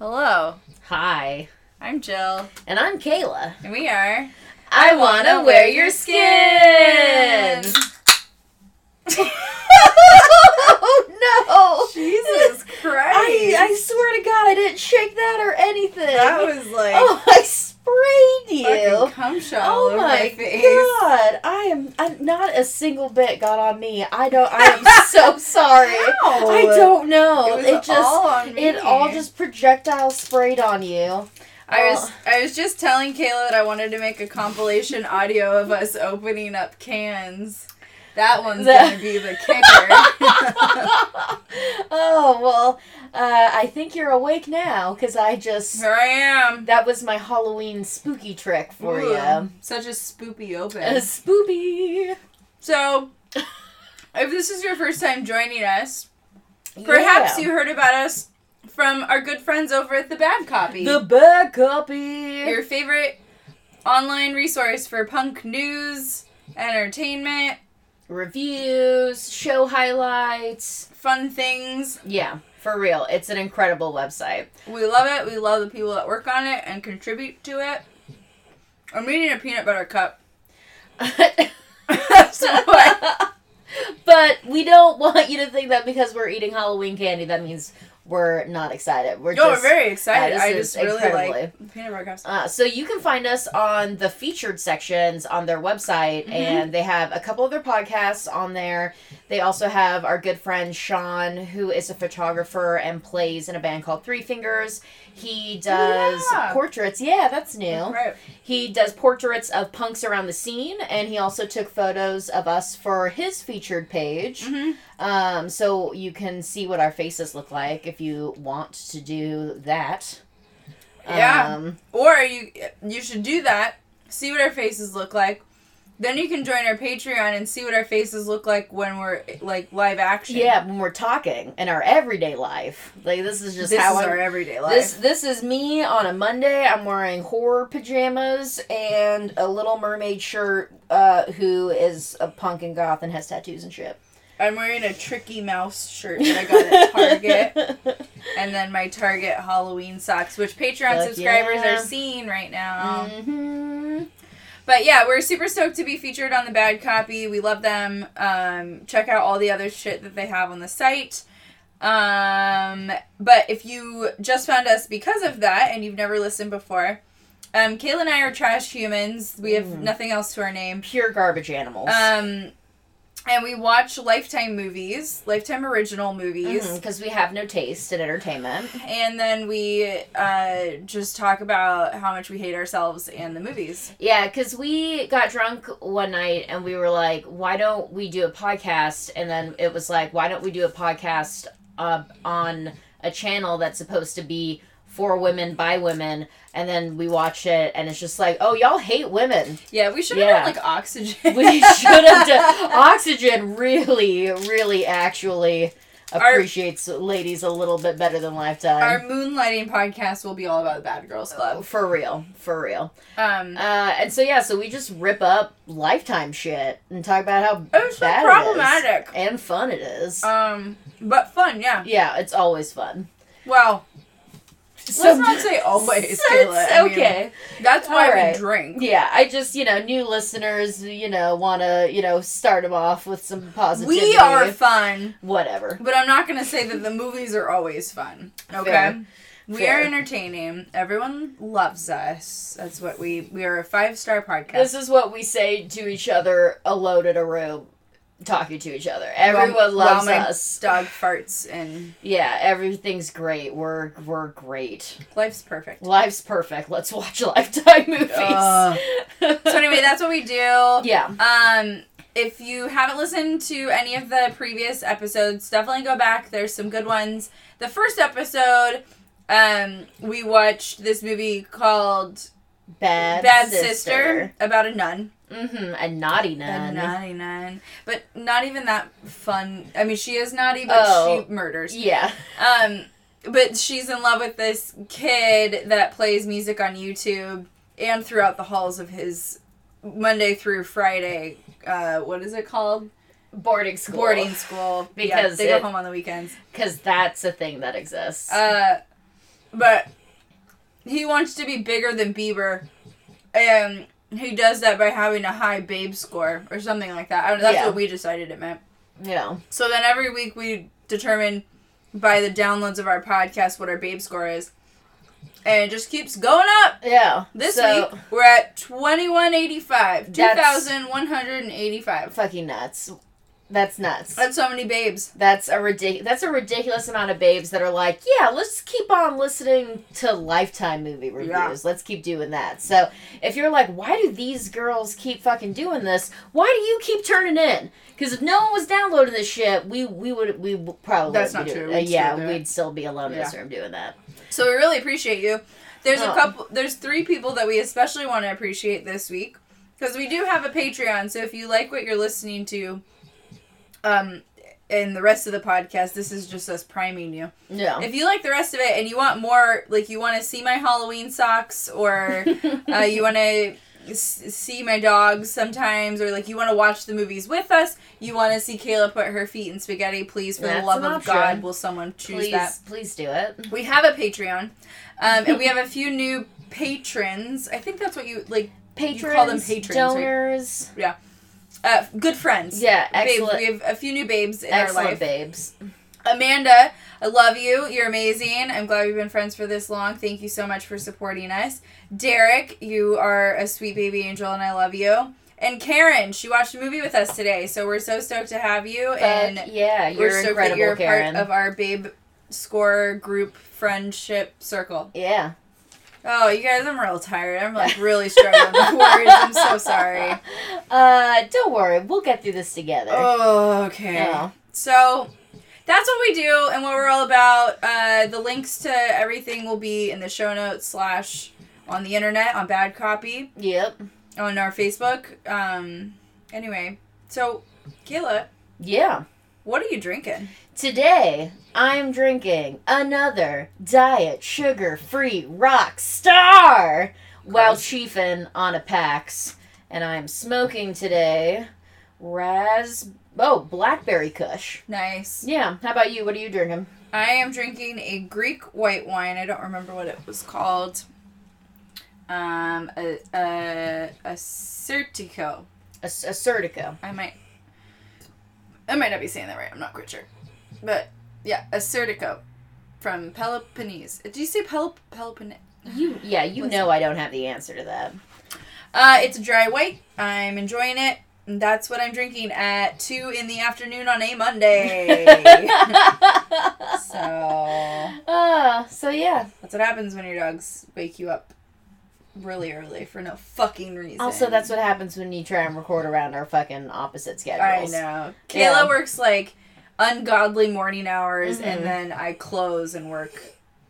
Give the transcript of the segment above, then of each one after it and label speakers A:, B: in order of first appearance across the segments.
A: Hello,
B: Hi.
A: I'm Jill,
B: And I'm Kayla.
A: and we are.
B: I wanna wear your skin! oh no!
A: Jesus Christ!
B: I, I swear to God, I didn't shake that or anything.
A: that was like
B: oh, I sprayed you.
A: fucking cum shot
B: Oh my
A: face.
B: god! I am I'm not a single bit got on me. I don't. I am so sorry.
A: How?
B: I don't know.
A: It
B: It, just
A: all
B: it all just projectile sprayed on you.
A: I oh. was
B: Oh.
A: I was just telling Kayla that I wanted to make a compilation audio of us opening up cans. That one's
B: That-
A: gonna be the kicker.
B: oh well, uh, I think you're awake now because I just
A: Here I am.
B: that was my Halloween spooky trick for
A: Ooh,
B: you.
A: Such a spoopy open.
B: A spoopy.
A: So, if this is your first time joining us, perhaps
B: Yeah.
A: you heard about us from our good friends over at the Bad Copy,
B: the bad copy.
A: your favorite online resource for punk news, entertainment,
B: Reviews, show highlights.
A: fun things.
B: Yeah, for real. It's an incredible website.
A: We love it. We love the people that work on it and contribute to it. I'm eating a peanut butter cup. What.
B: but we don't want you to think that because we're eating Halloween candy, that means we're not excited. We're
A: No,
B: just
A: we're very excited.
B: this
A: I just really
B: incredibly-
A: like peanut butter cups.
B: Uh, so you can find us on the featured sections on their website,
A: Mhm.
B: and they have a couple of their podcasts on there. They also have our good friend Sean, who is a photographer and plays in a band called Three Fingers. He does
A: yeah.
B: portraits. Yeah, that's new.
A: Right.
B: He does portraits of punks around the scene, and he also took photos of us for his featured page.
A: hmm
B: Um, so you can see what our faces look like if you want to do that.
A: Yeah.
B: Um,
A: Or you you should do that. See what our faces look like. Then you can join our Patreon and see what our faces look like when we're like live action.
B: Yeah, when we're talking in our everyday life, like this is just how
A: this
B: how
A: is our everyday life.
B: This this is me on a Monday. I'm wearing horror pajamas and a Little Mermaid shirt. Uh, who is a punk and goth and has tattoos and shit.
A: I'm wearing a Tricky Mouse shirt that I got at Target, and then my Target Halloween socks, which Patreon subscribers
B: yeah.
A: are seeing right now.
B: hmm
A: But yeah, we're super stoked to be featured on the Bad Copy. We love them. Um, check out all the other shit that they have on the site. Um, but if you just found us because of that and you've never listened before, um, Kayla and I are trash humans. We have
B: Mm.
A: nothing else to our name.
B: Pure garbage animals.
A: Um, and we watch Lifetime movies, Lifetime original movies.
B: because we have no taste in entertainment.
A: And then we uh, just talk about how much we hate ourselves and the movies.
B: Yeah, because we got drunk one night and we were like, why don't we do a podcast? And then it was like, why don't we do a podcast uh, on a channel that's supposed to be for women by women? And then we watch it and it's just like, oh, y'all hate women.
A: Yeah, we should have
B: Yeah.
A: done like oxygen.
B: We should have done. Oxygen really, really actually
A: Our-
B: appreciates ladies a little bit better than Lifetime.
A: Our moonlighting podcast will be all about the Bad Girls Club.
B: for real, for real.
A: Um,
B: Uh, and so yeah, so we just rip up lifetime shit and talk about how
A: it's so
B: bad
A: problematic.
B: it is and fun it is.
A: Um, but fun, yeah.
B: yeah, it's always fun.
A: Well,
B: So-
A: let's not say always, Kayla. I mean,
B: okay.
A: that's why we drink.
B: Yeah, I just you know new listeners you know want to you know start them off with some positivity.
A: We are fun,
B: whatever.
A: but I'm not gonna say that the movies are always fun. Okay.
B: Fair.
A: We
B: Fair.
A: are entertaining. Everyone loves us. That's what we we are a five star podcast.
B: This is what we say to each other alone in a room, talking to each other. Everyone loves us.
A: Dog farts and
B: Yeah, everything's great. We're we're great.
A: life's perfect.
B: Life's perfect. Let's watch Lifetime movies.
A: Ugh. So anyway, that's what we do.
B: yeah.
A: Um, if you haven't listened to any of the previous episodes, definitely go back. There's some good ones. The first episode, um, we watched this movie called
B: Bad,
A: Bad
B: Sister.
A: Sister, about a nun.
B: Mm-hmm. A naughty
A: A
B: nun.
A: naughty nun. But not even that fun. I mean, she is naughty, but
B: Oh.
A: she murders.
B: Yeah.
A: Um, but she's in love with this kid that plays music on YouTube and throughout the halls of his Monday through Friday. Uh, what is it called?
B: Boarding school.
A: Boarding school.
B: Because
A: yeah, they go home on the weekends.
B: Because that's a thing that exists.
A: Uh, but he wants to be bigger than Bieber, and he does that by having a high babe score or something like that. I don't, that's
B: Yeah.
A: what we decided it meant.
B: Yeah.
A: So then every week we determine by the downloads of our podcast what our babe score is. And it just keeps going up.
B: Yeah.
A: This
B: So,
A: week we're at 2185. 2185.
B: fucking nuts. That's nuts.
A: That's so many babes.
B: That's a ridic- That's a ridiculous amount of babes that are like, yeah, let's keep on listening to Lifetime movie reviews.
A: Yeah.
B: Let's keep doing that. So if you're like, why do these girls keep fucking doing this? Why do you keep turning in? Because if no one was downloading this shit, we we would we probably
A: That's not true.
B: uh, yeah,
A: still
B: we'd still be alone in this room doing that.
A: So we really appreciate you. There's a
B: Oh.
A: couple there's three people that we especially want to appreciate this week because we do have a Patreon. So if you like what you're listening to um and the rest of the podcast, this is just us priming you.
B: Yeah.
A: If you like the rest of it and you want more, like you want to see my Halloween socks or uh, you want to s- see my dogs sometimes or like you want to watch the movies with us, you want to see Kayla put her feet in spaghetti, please, for
B: That's
A: the love of. God, will someone choose
B: please,
A: that?
B: please do it.
A: We have a Patreon, um, and we have a few new patrons. I think that's what you like.
B: Patrons,
A: call them patrons, right?
B: donors.
A: Uh, good friends.
B: Yeah,
A: Babes,
B: excellent.
A: we have a few new babes in
B: excellent
A: our life.
B: babes.
A: Amanda, I love you. You're amazing. I'm glad we've been friends for this long. Thank you so much for supporting us. Derek, you are a sweet baby angel, and I love you. And Karen, she watched a movie with us today, so we're so stoked to have you. and
B: yeah,
A: we're
B: you're
A: stoked
B: incredible,
A: that you're
B: Karen.
A: part of our babe score group friendship circle.
B: yeah.
A: Oh, you guys, I'm real tired. I'm like really struggling with words. I'm so sorry.
B: Uh, don't worry, we'll get through this together.
A: Oh, okay.
B: Oh.
A: So that's what we do and what we're all about. Uh, the links to everything will be in the show notes slash on the internet on Bad Copy
B: Yep.
A: on our Facebook. Um, anyway, so Kayla,
B: Yeah.
A: What are you drinking?
B: Today, I'm drinking another diet sugar free rock star while chiefing on a PAX. And I'm smoking today ras. Oh, blackberry kush.
A: Nice.
B: Yeah. How about you? What are you drinking?
A: I am drinking a Greek white wine. I don't remember what it was called. Um, a a, a Certico.
B: A, a Certico.
A: I might. I might not be saying that right. I'm not quite sure, but yeah, a Certico from Peloponnese. Do you say Pelop Peloponnese?
B: You, yeah, you know I don't have the answer to that.
A: Uh, it's a dry white. I'm enjoying it. That's what I'm drinking at two in the afternoon on a Monday. so
B: uh, so yeah.
A: that's what happens when your dogs wake you up really early for no fucking reason.
B: Also, that's what happens when you try and record around our fucking opposite schedules.
A: I know. Kayla
B: Yeah.
A: works like ungodly morning hours,
B: Mhm.
A: and then I close and work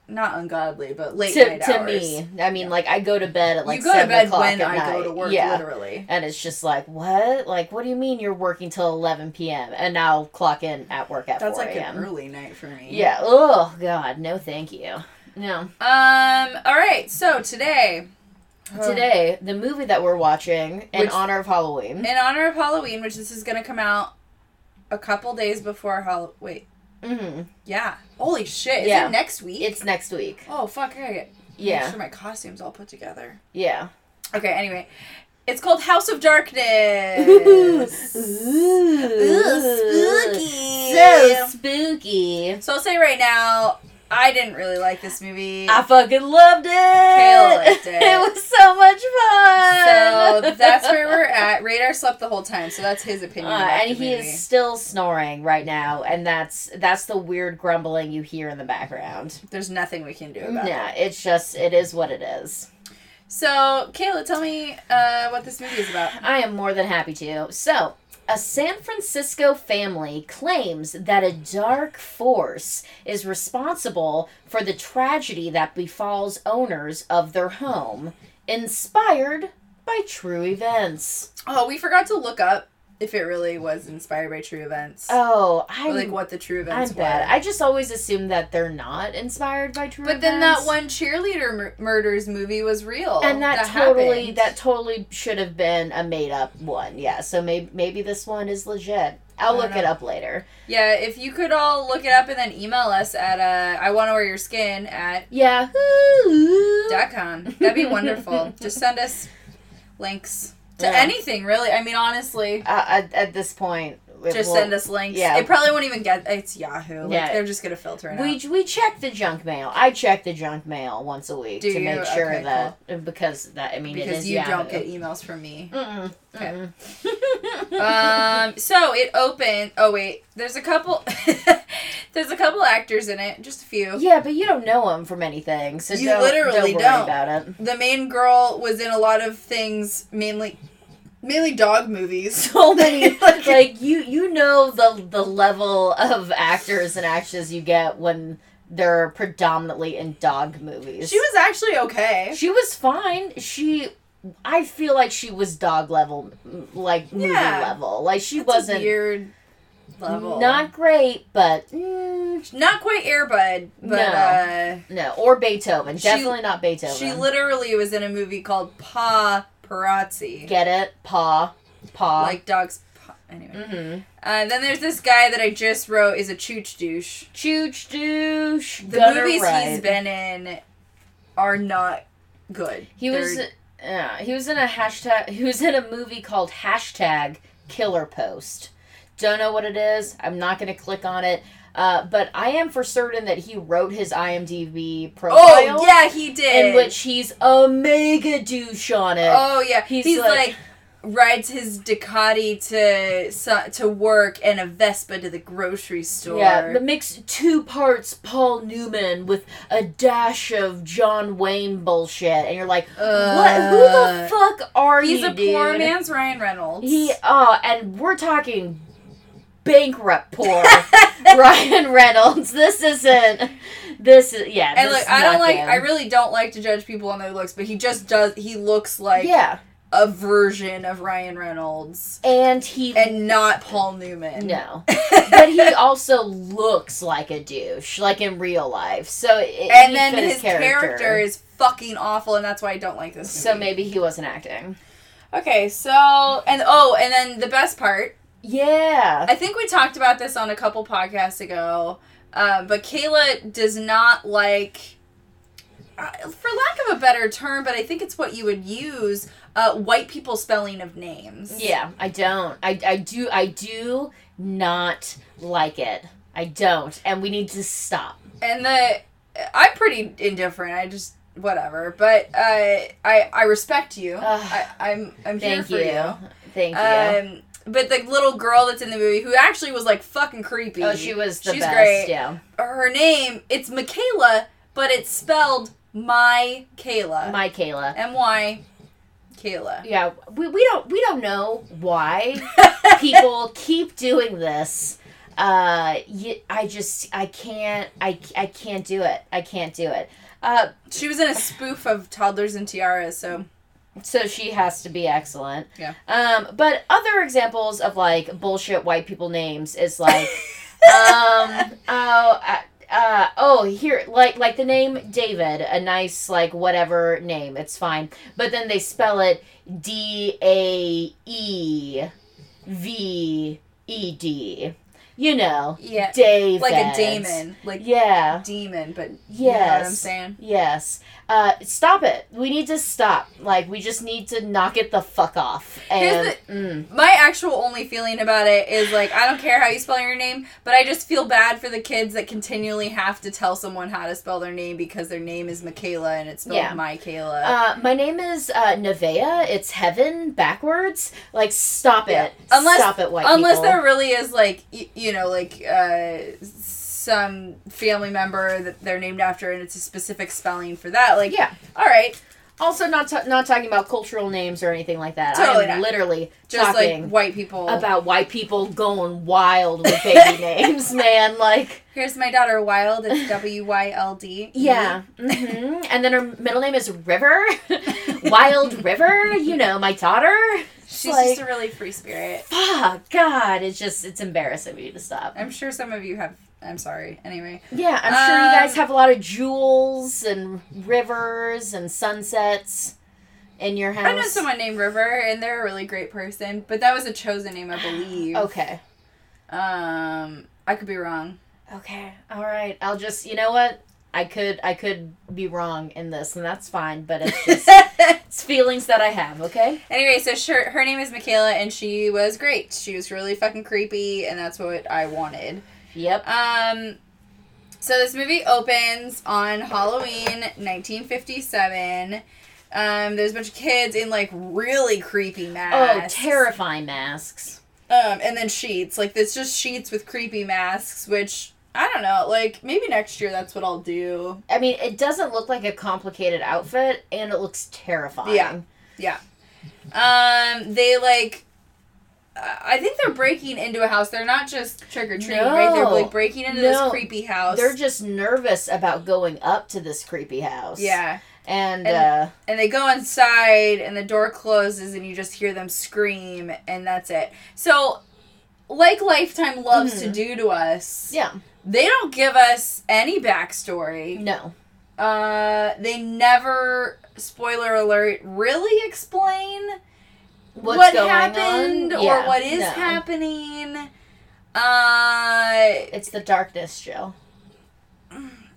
A: not ungodly, but late
B: To,
A: night
B: to
A: hours.
B: me, I mean, like I go to bed at like
A: you go to
B: 7
A: bed
B: o'clock
A: when
B: at
A: I
B: night.
A: go to work,
B: Yeah,
A: literally.
B: and it's just like what? Like, what do you mean you're working till eleven p.m. and now clock in at work at
A: That's
B: four
A: like
B: a.m.
A: an early night for me.
B: Yeah. Oh God, no, thank you. No.
A: Um. All right. So today,
B: Today, the movie that we're watching in
A: Which-
B: honor of Halloween.
A: in honor of Halloween, which this is gonna come out a couple days before Halloween. Wait.
B: hmm
A: Yeah. Holy shit! Is
B: Yeah.
A: it next week?
B: It's next week.
A: Oh fuck! I get make
B: Yeah.
A: sure my costumes all put together.
B: Yeah.
A: Okay. Anyway, it's called House of Darkness. Ooh, spooky.
B: So spooky.
A: So I'll say right now, I didn't really like this movie.
B: I fucking loved it.
A: Kayla liked it.
B: It was so much fun.
A: so that's where we're at. Radar slept the whole time, so that's his opinion.
B: Uh, and he
A: movie.
B: is still snoring right now, and that's that's the weird grumbling you hear in the background.
A: There's nothing we can do about
B: Yeah,
A: it.
B: it's just it is what it is.
A: So, Kayla, tell me uh, what this movie is about.
B: I am more than happy to. So, a San Francisco family claims that a dark force is responsible for the tragedy that befalls owners of their home, inspired by true events.
A: Oh, we forgot to look up if it really was inspired by true events.
B: Oh, I
A: Or, like what the true
B: I'm
A: events
B: bad.
A: were.
B: I just always assume that they're not inspired by true
A: but then that one cheerleader mur- murders movie was real.
B: and that, totally
A: happened.
B: that totally should have been a made up one. Yeah, so maybe maybe this one is legit. I'll look
A: don't
B: it up later.
A: Yeah, if you could all look it up and then email us at uh, I want to wear your skin at
B: Yeah.
A: dot com. That'd be wonderful. Just send us links to
B: Yeah.
A: anything, really. I mean, honestly,
B: Uh, at, at this point,
A: just send us links.
B: yeah.
A: It probably won't even get. It's Yahoo. Like,
B: Yeah.
A: they're just gonna filter it
B: We
A: out.
B: we check the junk mail. I check the junk mail once a week
A: Do
B: to
A: you?
B: make sure
A: Okay,
B: that because that I mean
A: Because
B: is
A: you
B: Yahoo.
A: don't get emails from me.
B: Mm-mm,
A: Okay.
B: mm-mm.
A: um. So it opened. Oh wait, there's a couple. there's a couple actors in it. Just a few.
B: yeah, but you don't know them from anything, so
A: You
B: don't,
A: literally
B: don't
A: don't.
B: about it.
A: The main girl was in a lot of things, mainly, mainly dog movies.
B: So many
A: Like-
B: like you you know the the level of actors and actresses you get when they're predominantly in dog movies.
A: She was actually okay.
B: She was fine. She I feel like she was dog level like movie
A: Yeah.
B: level. Like she
A: That's
B: wasn't
A: weird level.
B: not great, but mm,
A: not quite Air Bud, but
B: No.
A: uh,
B: no, or Beethoven.
A: She-
B: Definitely not Beethoven.
A: she literally was in a movie called Pa Parazzi,
B: Get it? Paw. Paw.
A: like dogs. Paw. Anyway,
B: mm-hmm.
A: uh, then there's this guy that I just wrote is a chooch douche.
B: Chooch douche.
A: The movies
B: right.
A: he's been in are not good.
B: He was
A: They're-
B: yeah, he was in a hashtag he was in a movie called hashtag killer post. Don't know what it is. I'm not gonna click on it. Uh, but I am for certain that he wrote his IMDb profile.
A: Oh yeah, he did.
B: In which he's a mega douche on it.
A: Oh yeah,
B: He's
A: he's,
B: like-
A: like, rides his Ducati to to work and a Vespa to the grocery store.
B: Yeah, but mix two parts Paul Newman with a dash of John Wayne bullshit, and you're like, what? Who the fuck are
A: He's
B: you,
A: a poor man's Ryan Reynolds.
B: He oh, and we're talking bankrupt poor Ryan Reynolds. This isn't. This is yeah.
A: and look, I don't like.
B: him.
A: I really don't like to judge people on their looks, but he just does. He looks like
B: yeah,
A: a version of Ryan Reynolds,
B: and he
A: and not Paul Newman.
B: no, but he also looks like a douche, like in real life. So it,
A: and then his character. is fucking awful, and that's why I don't like this.
B: So maybe he wasn't acting.
A: Okay, so and oh, and then the best part.
B: Yeah.
A: I think we talked about this on a couple podcasts ago, uh, but Kayla does not like, uh, for lack of a better term, but I think it's what you would use, uh, white people spelling of names.
B: Yeah, I don't. I, I do I do not like it. I don't. And we need to stop.
A: And the, I'm pretty indifferent. I just whatever. But uh, I I respect you. I, I'm I'm here
B: Thank
A: for
B: you.
A: you.
B: Thank you.
A: Um, but the little girl that's in the movie, who actually was like fucking creepy.
B: oh, she was the
A: she's
B: best.
A: great.
B: Yeah.
A: her name it's Michaela, but it's spelled my Kayla.
B: My Kayla.
A: M Y Kayla.
B: Yeah, we, we don't we don't know why people keep doing this. Uh, y I just I can't I, I can't do it. I can't do it. Uh,
A: She was in a spoof of Toddlers and Tiaras, so
B: so she has to be excellent.
A: Yeah.
B: Um, but other examples of like bullshit white people names is like, um, oh, uh, uh, oh, here, like, like the name David, a nice like whatever name, it's fine. But then they spell it D A E V E D. You know,
A: yeah,
B: David.
A: like a demon, like
B: Yeah.
A: demon, but you know what I'm
B: Yes.
A: saying.
B: Yes. Uh, stop it. We need to stop. Like, we just need to knock it the fuck off. And
A: Here's
B: mm,
A: My actual only feeling about it is like I don't care how you spell your name, but I just feel bad for the kids that continually have to tell someone how to spell their name because their name is Michaela and it's spelled
B: Yeah.
A: my
B: uh, my name is uh, Nevaeh. It's heaven backwards. Like, stop
A: Yeah.
B: it.
A: Unless-
B: stop it, white
A: Unless
B: people.
A: there really is like y- you know like uh, some family member that they're named after and it's a specific spelling for that. Like
B: Yeah.
A: all right,
B: Also, not ta- not talking about cultural names or anything like that.
A: Totally
B: I'm
A: not.
B: literally
A: just
B: talking
A: like white people.
B: about white people going wild with baby names, man. Like,
A: Here's my daughter Wild. It's W Y L D.
B: yeah. hmm And then her middle name is River. Wild River. You know, my daughter.
A: She's
B: like-
A: just a really free spirit.
B: Fuck, God, it's just it's embarrassing. We need to stop.
A: I'm sure some of you have. I'm sorry. Anyway,
B: Yeah, I'm sure you guys
A: Um,
B: have a lot of jewels and rivers and sunsets in your house.
A: I know someone named River, and they're a really great person. But that was a chosen name, I believe.
B: Okay.
A: Um, I could be wrong.
B: Okay, all right. I'll just, you know what? I could, I could be wrong in this, and that's fine. But it's just, it's feelings that I have. Okay.
A: Anyway, so her, her name is Michaela, and she was great. She was really fucking creepy, and that's what I wanted.
B: Yep.
A: Um, so this movie opens on Halloween, 1957. Um, there's a bunch of kids in like really creepy masks.
B: Oh, terrifying masks.
A: Um, and then sheets. Like it's just sheets with creepy masks, which I don't know. Like maybe next year that's what I'll do.
B: I mean, it doesn't look like a complicated outfit, and it looks terrifying.
A: Yeah. Yeah. Um, they like. I think they're breaking into a house. They're not just trick or treating, right? They're like breaking into
B: No.
A: this creepy house.
B: They're just nervous about going up to this creepy house.
A: yeah.
B: And,
A: And-
B: uh,
A: and they go inside and the door closes and you just hear them scream and that's it so like lifetime loves to
B: Mhm.
A: do to us
B: yeah,
A: they don't give us any backstory
B: no.
A: uh they never spoiler alert really explain what happened
B: on?
A: or
B: Yeah,
A: what is
B: no.
A: happening uh
B: It's the darkness, Jill.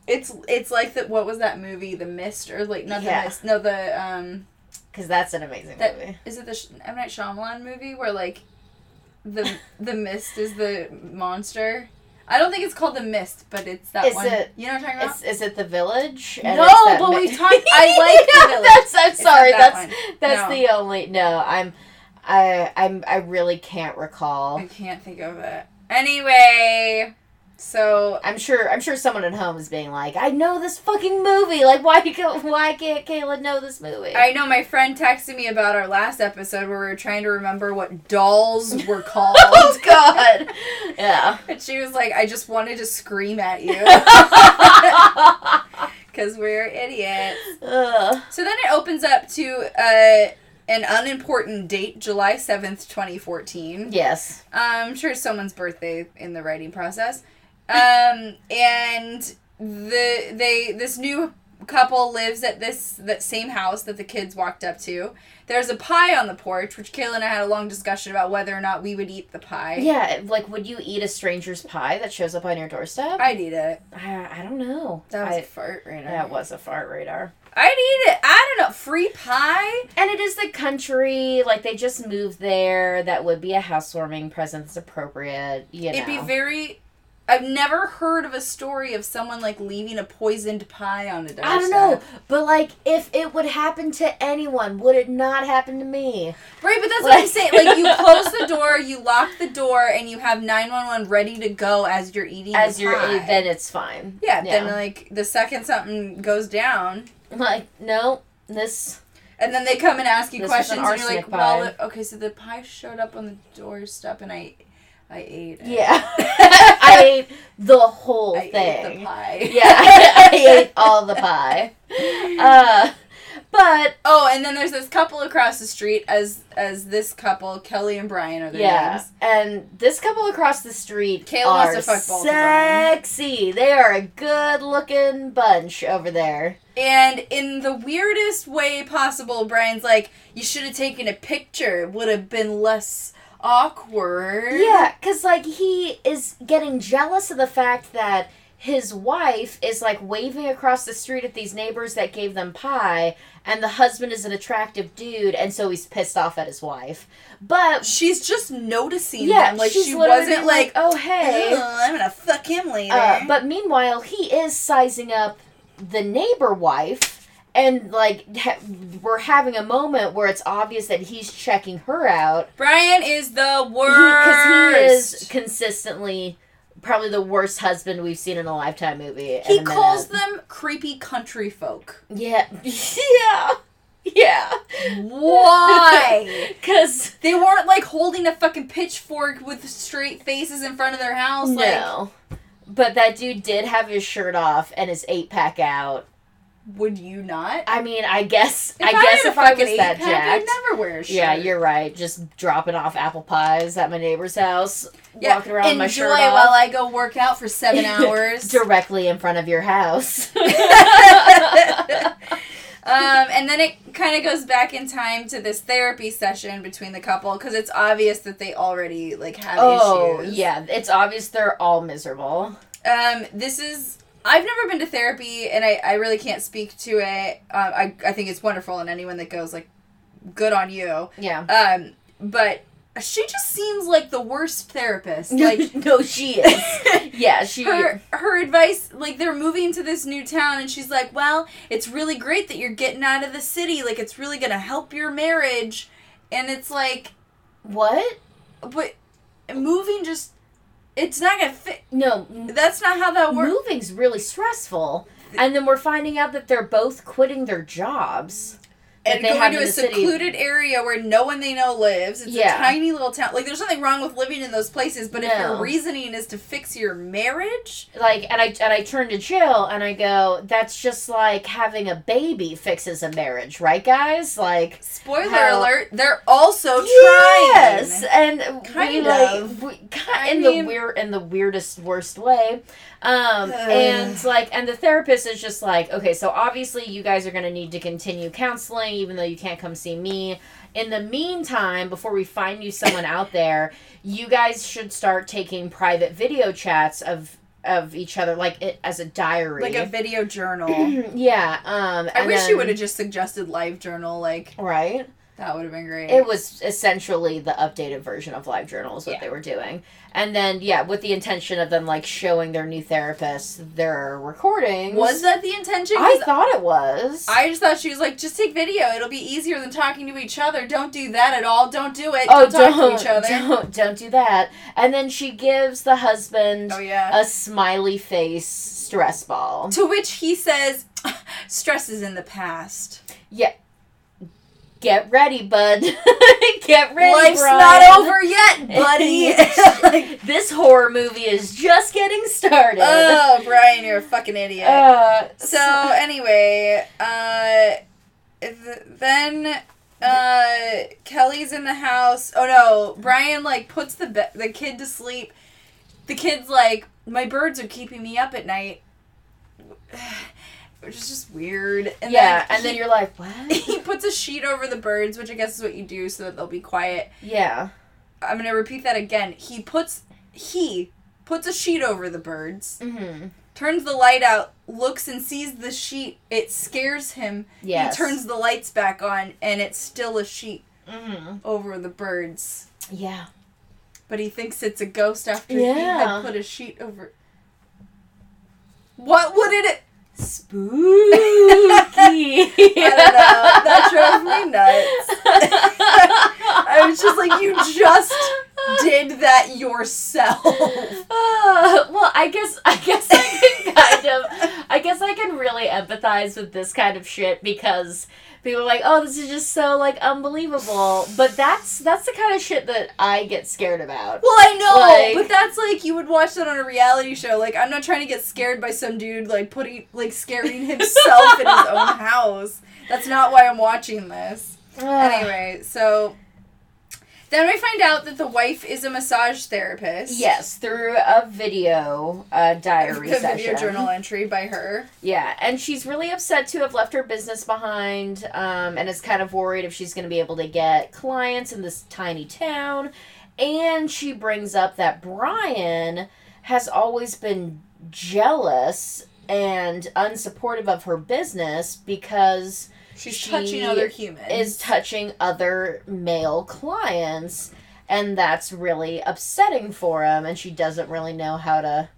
A: it's it's like the what was that movie the mist or like not
B: Yeah.
A: the mist no the um
B: Because that's an amazing
A: That-
B: movie.
A: Is it the M Night Shyamalan movie where like the the mist is the monster? I don't think it's called the mist, but it's that
B: Is
A: one.
B: it-
A: you know what I'm talking about?
B: It's, is it the village?
A: No, but
B: mi-
A: we talked- I like The Village.
B: That's. I'm
A: It's
B: sorry.
A: that
B: That's
A: one.
B: that's
A: No.
B: the only. No, I'm. I I'm. I really can't recall.
A: I can't think of it. Anyway, so
B: I'm sure. I'm sure someone at home is being like, "I know this fucking movie. Like, why ca- why can't Kayla know this movie?"
A: I know my friend texted me about our last episode where we were trying to remember what dolls were called.
B: oh God. yeah.
A: And she was like, I just wanted to scream at you because we're idiots.
B: Ugh.
A: So then it opens up to uh, an unimportant date, July 7th, 2014.
B: yes.
A: I'm sure it's someone's birthday in the writing process. Um, and the they this new couple lives at this that same house that the kids walked up to. There's a pie on the porch, which Kayla and I had a long discussion about whether or not we would eat the pie.
B: Yeah. Like, would you eat a stranger's pie that shows up on your doorstep?
A: I'd eat it.
B: I, I don't know.
A: That was a
B: I,
A: fart right
B: that was a fart radar.
A: I'd eat it. I don't know. Free pie?
B: And it is the country, like they just moved there. That would be a housewarming present that's appropriate. You know.
A: It'd be very. I've never heard of a story of someone like leaving a poisoned pie on a doorstep.
B: I don't know, but like if it would happen to anyone, would it not happen to me?
A: Right, but that's what I'm saying. Like you close the door, you lock the door, and you have nine one one ready to go as you're eating.
B: As
A: the
B: you're,
A: pie.
B: then it's fine.
A: yeah,
B: yeah.
A: Then like the second something goes down,
B: Like no, this.
A: and then they come and ask you
B: was an
A: questions, and you're like,
B: arsenic
A: "Well, okay, so the pie showed up on the doorstep, and I, I ate it.
B: Yeah, I ate the whole
A: I
B: thing.
A: ate the pie.
B: Yeah, I ate all the pie. Uh, but
A: Oh, and then there's this couple across the street as as this couple, Kelly and Brian are their
B: yeah,
A: names.
B: and this couple across the street
A: Kayla
B: are
A: wants to fuck both of
B: sexy. They are a good-looking bunch over there.
A: And in the weirdest way possible, Brian's like, "You should have taken a picture. It would have been less awkward."
B: Yeah, because, like, he is getting jealous of the fact that his wife is, like, waving across the street at these neighbors that gave them pie, and the husband is an attractive dude, and so he's pissed off at his wife. But,
A: She's just noticing
B: yeah,
A: them. Like she wasn't
B: being
A: like,
B: oh, hey.
A: "Oh, I'm gonna fuck him later.
B: Uh, but meanwhile, he is sizing up the neighbor wife, and like ha- we're having a moment where it's obvious that he's checking her out
A: Brian is the worst
B: because
A: worst.
B: he, is consistently probably the worst husband we've seen in a lifetime movie.
A: He calls them creepy country folk.
B: yeah, yeah, yeah.
A: Why?
B: Because
A: they weren't like holding a fucking pitchfork with straight faces in front of their house. Like,
B: no. But that dude did have his shirt off and his eight pack out.
A: Would you not?
B: I mean, I guess
A: If
B: I guess
A: had
B: if I was that
A: eight-pack, I'd never wear a shirt.
B: Yeah, you're right. Just dropping off apple pies at my neighbor's house,
A: Yeah,
B: walking around with my
A: enjoy
B: shirt off
A: while I go work out for seven hours.
B: directly in front of your house.
A: um, and then it kind of goes back in time to this therapy session between the couple because it's obvious that they already like have
B: Oh,
A: issues.
B: yeah. It's obvious they're all miserable.
A: Um, this is I've never been to therapy, and I, I really can't speak to it. Um, I I think it's wonderful, and anyone that goes, like, good on you.
B: Yeah.
A: Um, but she just seems like the worst therapist. Like
B: no, she is. yeah, she.
A: her her advice, like they're moving to this new town, and she's like, well, it's really great that you're getting out of the city. Like it's really gonna help your marriage, and it's like,
B: what?
A: but moving just. It's not gonna fit.
B: No,
A: That's not how that works.
B: moving's really stressful. And then we're finding out that they're both quitting their jobs.
A: And
B: they
A: going to a
B: the city.
A: secluded area where no one they know lives. It's
B: Yeah.
A: a tiny little town. Like, there's nothing wrong with living in those places, but if your reasoning is to fix your marriage,
B: Like, and I and I turn to Jill and I go, "That's just like having a baby fixes a marriage, right, guys? Like,
A: spoiler
B: How-
A: alert, they're also
B: yes,
A: trying.
B: and we
A: Kind
B: like
A: of.
B: we,
A: I
B: in
A: mean-
B: the weird in the weirdest worst way. Um, and like, and the therapist is just like, okay, so obviously you guys are gonna need to continue counseling, even though you can't come see me. In the meantime, before we find you someone out there, you guys should start taking private video chats of of each other, like it as a diary,
A: Like a video journal.
B: yeah. Um,
A: I wish you would have just suggested live journal. Like,
B: right.
A: That would have been great.
B: It was essentially the updated version of Live Journal is what
A: Yeah.
B: they were doing. And then yeah, with the intention of them like showing their new therapist their recordings.
A: was that the intention?
B: I thought it was.
A: I just thought she was like, just take video. It'll be easier than talking to each other. Don't do that at all. Don't do it.
B: oh,
A: don't
B: don't,
A: to each other.
B: don't don't do that. And then she gives the husband
A: Oh yeah.
B: a smiley face stress ball.
A: To which he says, stress is in the past.
B: Get ready, bud. Get ready,
A: Life's
B: Brian.
A: not over yet, buddy. Like,
B: this horror movie is just getting started.
A: oh, Brian, you're a fucking idiot.
B: Uh,
A: so, anyway, uh, th- then uh, Kelly's in the house. Oh no, Brian like puts the be- the kid to sleep. The kid's like, my birds are keeping me up at night. Which is just weird. And
B: yeah,
A: then
B: and then you're like, what?
A: he puts a sheet over the birds, which I guess is what you do so that they'll be quiet.
B: yeah.
A: I'm gonna repeat that again. He puts he puts a sheet over the birds,
B: Mm-hmm.
A: turns the light out, looks and sees the sheet. It scares him.
B: Yes.
A: He turns the lights back on, and it's still a sheet
B: Mm-hmm.
A: over the birds.
B: Yeah.
A: But he thinks it's a ghost after he had put a sheet over. What would it?
B: Spooky.
A: I don't know. That drove me nuts. I was just like, you just did that yourself.
B: Uh, well, I guess I guess I can kind of I guess I can really empathize with this kind of shit because people are like, "Oh, this is just so like unbelievable." But that's that's the kind of shit that I get scared about.
A: Well, I know,
B: Like-
A: but that's like you would watch that on a reality show. Like, I'm not trying to get scared by some dude like putting like scaring himself in his own house. That's not why I'm watching this. Anyway, so then we find out that the wife is a massage therapist.
B: Yes, through a video uh, diary
A: the
B: session.
A: video journal entry by her.
B: Yeah, and she's really upset to have left her business behind, um, and is kind of worried if she's going to be able to get clients in this tiny town. And she brings up that Brian has always been jealous and unsupportive of her business because
A: She's
B: She
A: touching other humans.
B: is touching other male clients, and that's really upsetting for him. And she doesn't really know how to.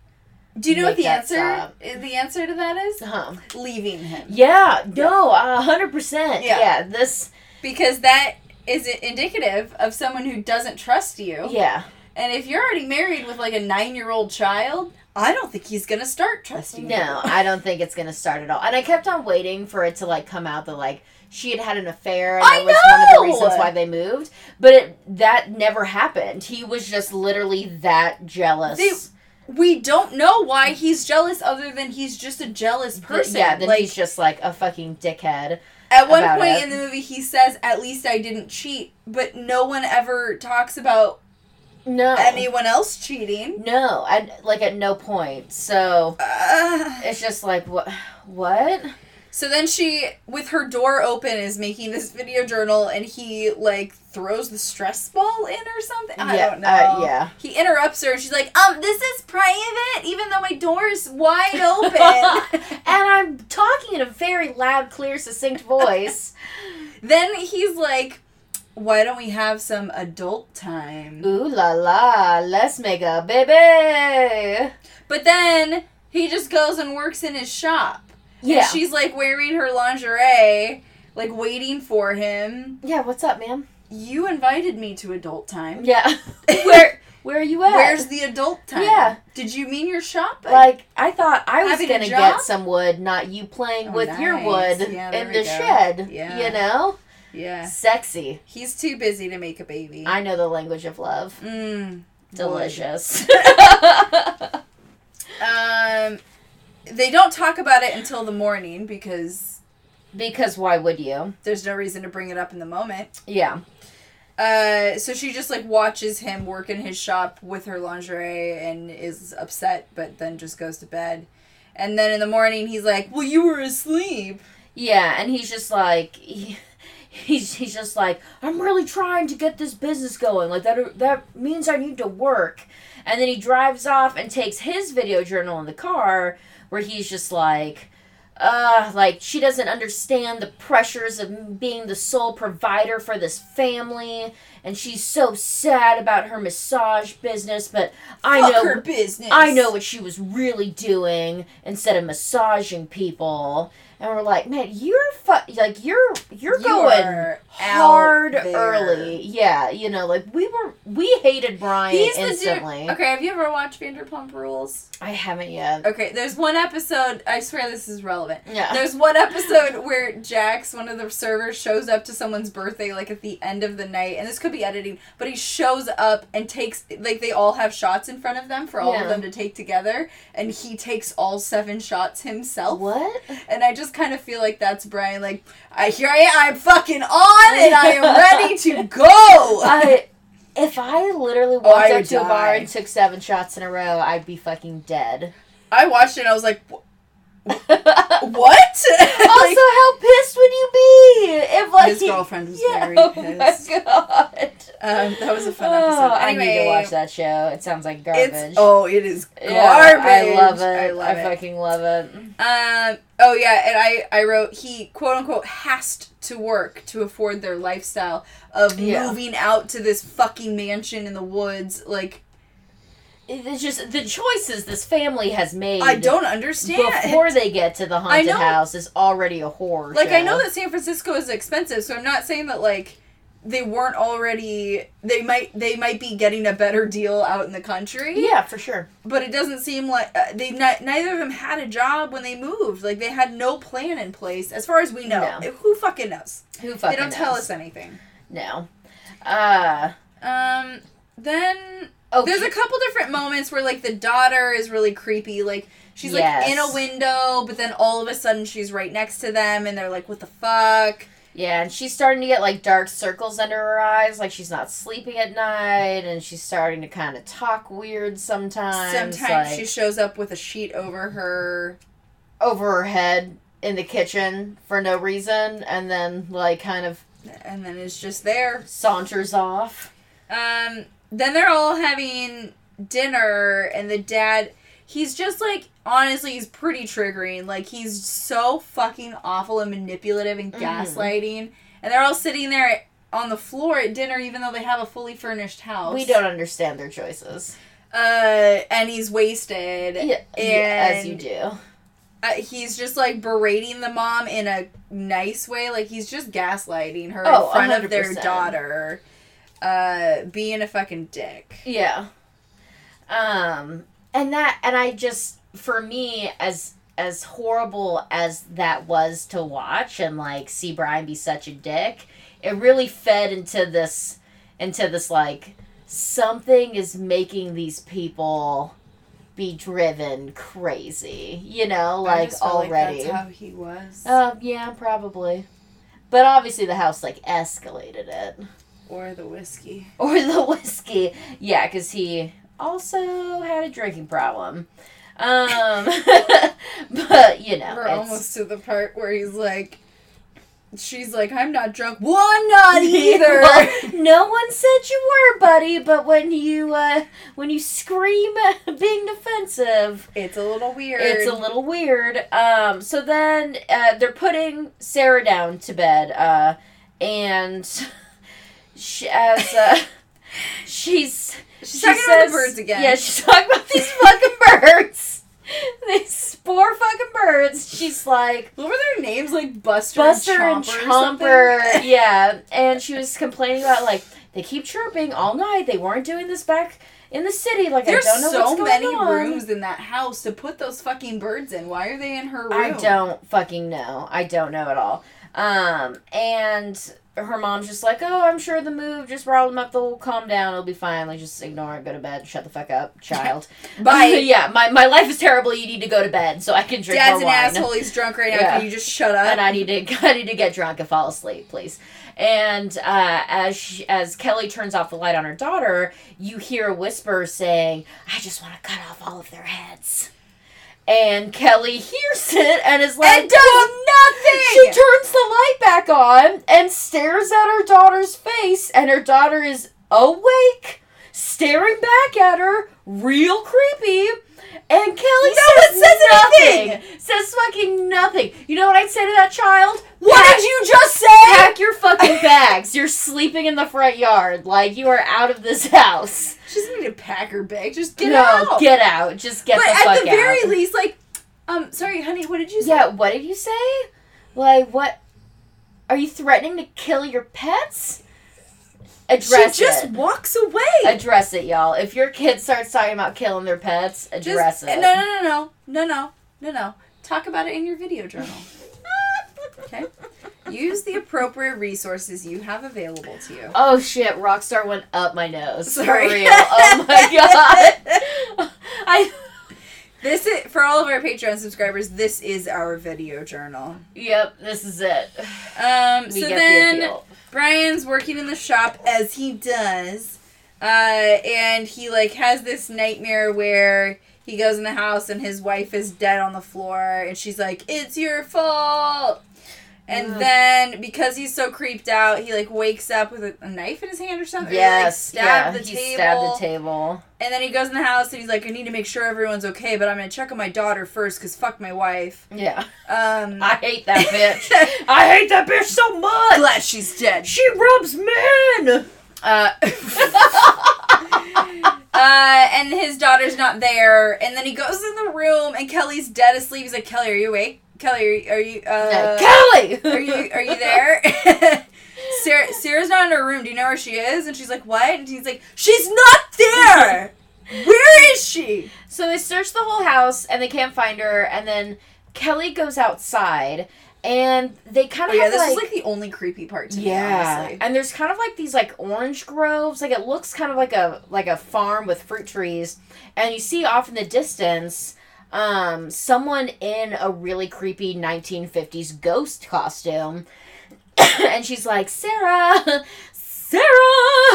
A: Do you know what the answer?
B: stop.
A: The answer to that is
B: Huh.
A: leaving him.
B: Yeah, no, a hundred percent.
A: Yeah.
B: Yeah, this.
A: because that is indicative of someone who doesn't trust you.
B: Yeah,
A: And if you're already married with like a nine year old child, I don't think he's gonna start trusting you.
B: no, I don't think it's gonna start at all. And I kept on waiting for it to like come out that like she had had an affair, and
A: I
B: that was one of the reasons why they moved. But it that never happened. He was just literally that jealous.
A: They- We don't know why he's jealous, other than he's just a jealous person.
B: yeah, then
A: like
B: he's just like a fucking dickhead.
A: at one point
B: it.
A: in the movie, he says, "At least I didn't cheat," but no one ever talks about
B: No,
A: anyone else cheating.
B: no, and like at no point. So
A: Uh,
B: it's just like what, what?
A: So then she, with her door open, is making this video journal, and he like throws the stress ball in or something. I
B: Yeah,
A: don't know.
B: uh, yeah.
A: He interrupts her, and she's like, "Um, this is private, even though my door is wide open."
B: and I'm talking in a very loud, clear, succinct voice.
A: then he's like, "Why don't we have some adult time?"
B: Ooh la la, let's make a baby.
A: But then he just goes and works in his shop.
B: Yeah.
A: And she's like wearing her lingerie, like waiting for him.
B: yeah, what's up, man?
A: You invited me to adult time.
B: Yeah. Where where are you at?
A: Where's the adult time?
B: Yeah.
A: Did you mean your shop?
B: like I thought I was gonna get some wood, not you playing
A: Oh,
B: with your wood
A: Yeah,
B: in the
A: go.
B: shed.
A: Yeah.
B: You know?
A: Yeah.
B: Sexy.
A: He's too busy to make a baby.
B: I know the language of love.
A: Mm.
B: Delicious.
A: Um, they don't talk about it until the morning because
B: because why would you?
A: there's no reason to bring it up in the moment.
B: Yeah.
A: Uh, so she just like watches him work in his shop with her lingerie and is upset, but then just goes to bed. And then in the morning, he's like, "Well, you were asleep."
B: Yeah, and he's just like he, he's he's just like I'm really trying to get this business going. Like that that means I need to work. And then he drives off and takes his video journal in the car where he's just like uh like she doesn't understand the pressures of being the sole provider for this family and she's so sad about her massage business but I
A: Fuck
B: know
A: her business.
B: I know what she was really doing instead of massaging people. And we're like, man, you're fu- like you're you're
A: You
B: going hard
A: there.
B: early. Yeah, you know, like we were we hated Brian
A: He's
B: instantly.
A: dude. Okay, have you ever watched Vanderpump Rules?
B: I haven't yet.
A: Okay, there's one episode. I swear this is relevant.
B: Yeah.
A: There's one episode where Jax, one of the servers, shows up to someone's birthday like at the end of the night, and this could be editing, but he shows up and takes like they all have shots in front of them for all
B: Yeah.
A: of them to take together, and he takes all seven shots himself.
B: what?
A: And I just kind of feel like that's Brian. Like, I here I am, I'm fucking on, and I am ready to go.
B: I if I literally oh, walked
A: I
B: up
A: would
B: to a bar and took seven shots in a row, I'd be fucking dead.
A: I watched it. and I was like, "Wh-
B: also. How pissed would you be if like
A: his girlfriend was
B: Yeah,
A: very
B: oh
A: pissed.
B: my god.
A: Um, that was a fun
B: Oh,
A: episode.
B: I need to watch that show. It sounds like garbage.
A: Oh, it is garbage.
B: Yeah, I love it.
A: I
B: I,
A: it.
B: fucking love it.
A: Um. Oh yeah, and I I wrote he quote unquote has to work to afford their lifestyle of
B: Yeah.
A: moving out to this fucking mansion in the woods. Like
B: It's just the choices this family has made.
A: I don't understand.
B: Before they get to the haunted house is already a horror.
A: like I know that San Francisco is expensive, so I'm not saying that like they weren't already they might they might be getting a better deal out in the country.
B: Yeah, for sure.
A: but it doesn't seem like uh, they neither of them had a job when they moved. Like they had no plan in place, as far as we know.
B: No.
A: Who fucking knows?
B: Who fucking
A: they don't tell us anything.
B: No. Uh.
A: Um. Then
B: Okay.
A: there's a couple different moments where like the daughter is really creepy. Like she's like in a window, but then all of a sudden she's right next to them, and they're like, "What the fuck?"
B: Yeah, and she's starting to get like dark circles under her eyes, like she's not sleeping at night, and she's starting to kind of talk weird sometimes.
A: Sometimes
B: like,
A: she shows up with a sheet over her.
B: over her head in the kitchen for no reason, and then like kind of
A: And then it's just there.
B: saunters off.
A: Um, then they're all having dinner, and the dad, he's just like, honestly, he's pretty triggering. Like, he's so fucking awful and manipulative and
B: Mhm.
A: gaslighting. And they're all sitting there on the floor at dinner, even though they have a fully furnished house.
B: We don't understand their choices.
A: Uh, and he's wasted.
B: Yeah, yeah, as you do.
A: Uh, he's just like berating the mom in a nice way. Like, he's just gaslighting her
B: Oh,
A: in front of their daughter. Uh, being a fucking dick.
B: Yeah. Um and that and I just for me as as horrible as that was to watch and like see Brian be such a dick, it really fed into this into this like something is making these people be driven crazy, you know, like already.
A: that's how he was.
B: Uh, yeah, probably. But obviously the house like escalated it.
A: Or the whiskey.
B: or the whiskey. Yeah, because he also had a drinking problem. Um, but you know,
A: We're
B: it's-
A: almost to the part where he's like, she's like, I'm not drunk. Well, I'm not either.
B: Well, no one said you were, buddy. But when you uh, when you scream being defensive,
A: it's a little weird.
B: it's a little weird. Um, so then uh, they're putting Sarah down to bed, uh, and she, as uh, she's
A: She's
B: she
A: talking about the birds again.
B: Yeah, she's talking about these fucking birds. These poor fucking birds. She's like
A: What were their names? Like Buster,
B: Buster
A: and
B: and
A: Chomper. or?
B: Chomper. yeah, and she was complaining about like they keep chirping all night. They weren't doing this back in the city. Like
A: There's
B: I don't know
A: so
B: what's going
A: many
B: on.
A: rooms in that house to put those fucking birds in. Why are they in her room?
B: I don't fucking know. I don't know at all. Um, and her mom's just like, oh, I'm sure the move just riled them up. They'll calm down. It'll be fine. Like, just ignore it. Go to bed. Shut the fuck up, child.
A: Bye.
B: yeah, my, my life is terrible. You need to go to bed so I can drink
A: Dad's an
B: wine.
A: asshole. He's drunk right now.
B: Yeah.
A: Can you just shut up?
B: and I need to I need to get drunk and fall asleep, please. And uh, as she, as Kelly turns off the light on her daughter, you hear a whisper saying, "I just want to cut off all of their heads." And Kelly hears it and is like,
A: and does nothing.
B: she turns the light back on and stares at her daughter's face, and her daughter is awake, staring back at her, real creepy. And Kelly
A: No
B: says
A: says
B: nothing.
A: anything.
B: Says fucking nothing. You know what I'd say to that child?
A: What
B: Pack-
A: did you just say?
B: Pack your fucking bags. You're sleeping in the front yard. Like you are out of this house.
A: She doesn't need to pack her bag. Just get
B: no,
A: out.
B: No, get out. Just get
A: but
B: the
A: at
B: fuck
A: the
B: out.
A: very least, like, um, sorry, honey, what did you say?
B: Yeah, what did you say? Like, what? Are you threatening to kill your pets? Address
A: she just
B: it.
A: walks away.
B: Address it, y'all. If your kid starts talking about killing their pets,
A: Just-
B: address it.
A: No, no, no, no, no, no, no, no. Talk about it in your video journal. Okay. Use the appropriate resources you have available to you.
B: Oh shit, Rockstar went up my nose.
A: Sorry.
B: For real. Oh my god. I
A: This is for all of our Patreon subscribers. This is our video journal.
B: Yep, this is it.
A: Um.
B: We
A: so then
B: the.
A: Brian's working in the shop as he does, uh, and he like has this nightmare where he goes in the house and his wife is dead on the floor, and she's like, "It's your fault." And
B: Ugh.
A: then because he's so creeped out, he like wakes up with a, a knife in his hand or something.
B: Yes,
A: like,
B: yeah,
A: stab the
B: he
A: table.
B: stabbed the table.
A: And then he goes in the house and he's like, "I need to make sure everyone's okay, but I'm gonna check on my daughter first, cause fuck my wife."
B: Yeah.
A: Um,
B: I hate that bitch. I hate that bitch so much.
A: glad she's dead.
B: She rubs men.
A: Uh, uh, and his daughter's not there. And then he goes in the room, and Kelly's dead asleep. He's like, "Kelly, are you awake? Kelly, are you? Are you? Uh,
B: Kelly.
A: are you? Are you there?" Sarah, Sarah's not in her room. Do you know where she is? And she's like, "What?" And he's like, "She's not there. Where is she?"
B: So they search the whole house and they can't find her. And then Kelly goes outside and they kind
A: Oh
B: of
A: yeah,
B: have
A: this
B: like,
A: is like the only creepy part to me.
B: yeah,
A: honestly.
B: and there's kind of like these like orange groves. Like it looks kind of like a like a farm with fruit trees, and you see off in the distance, um, someone in a really creepy 1950s ghost costume, and she's like, Sarah, Sarah,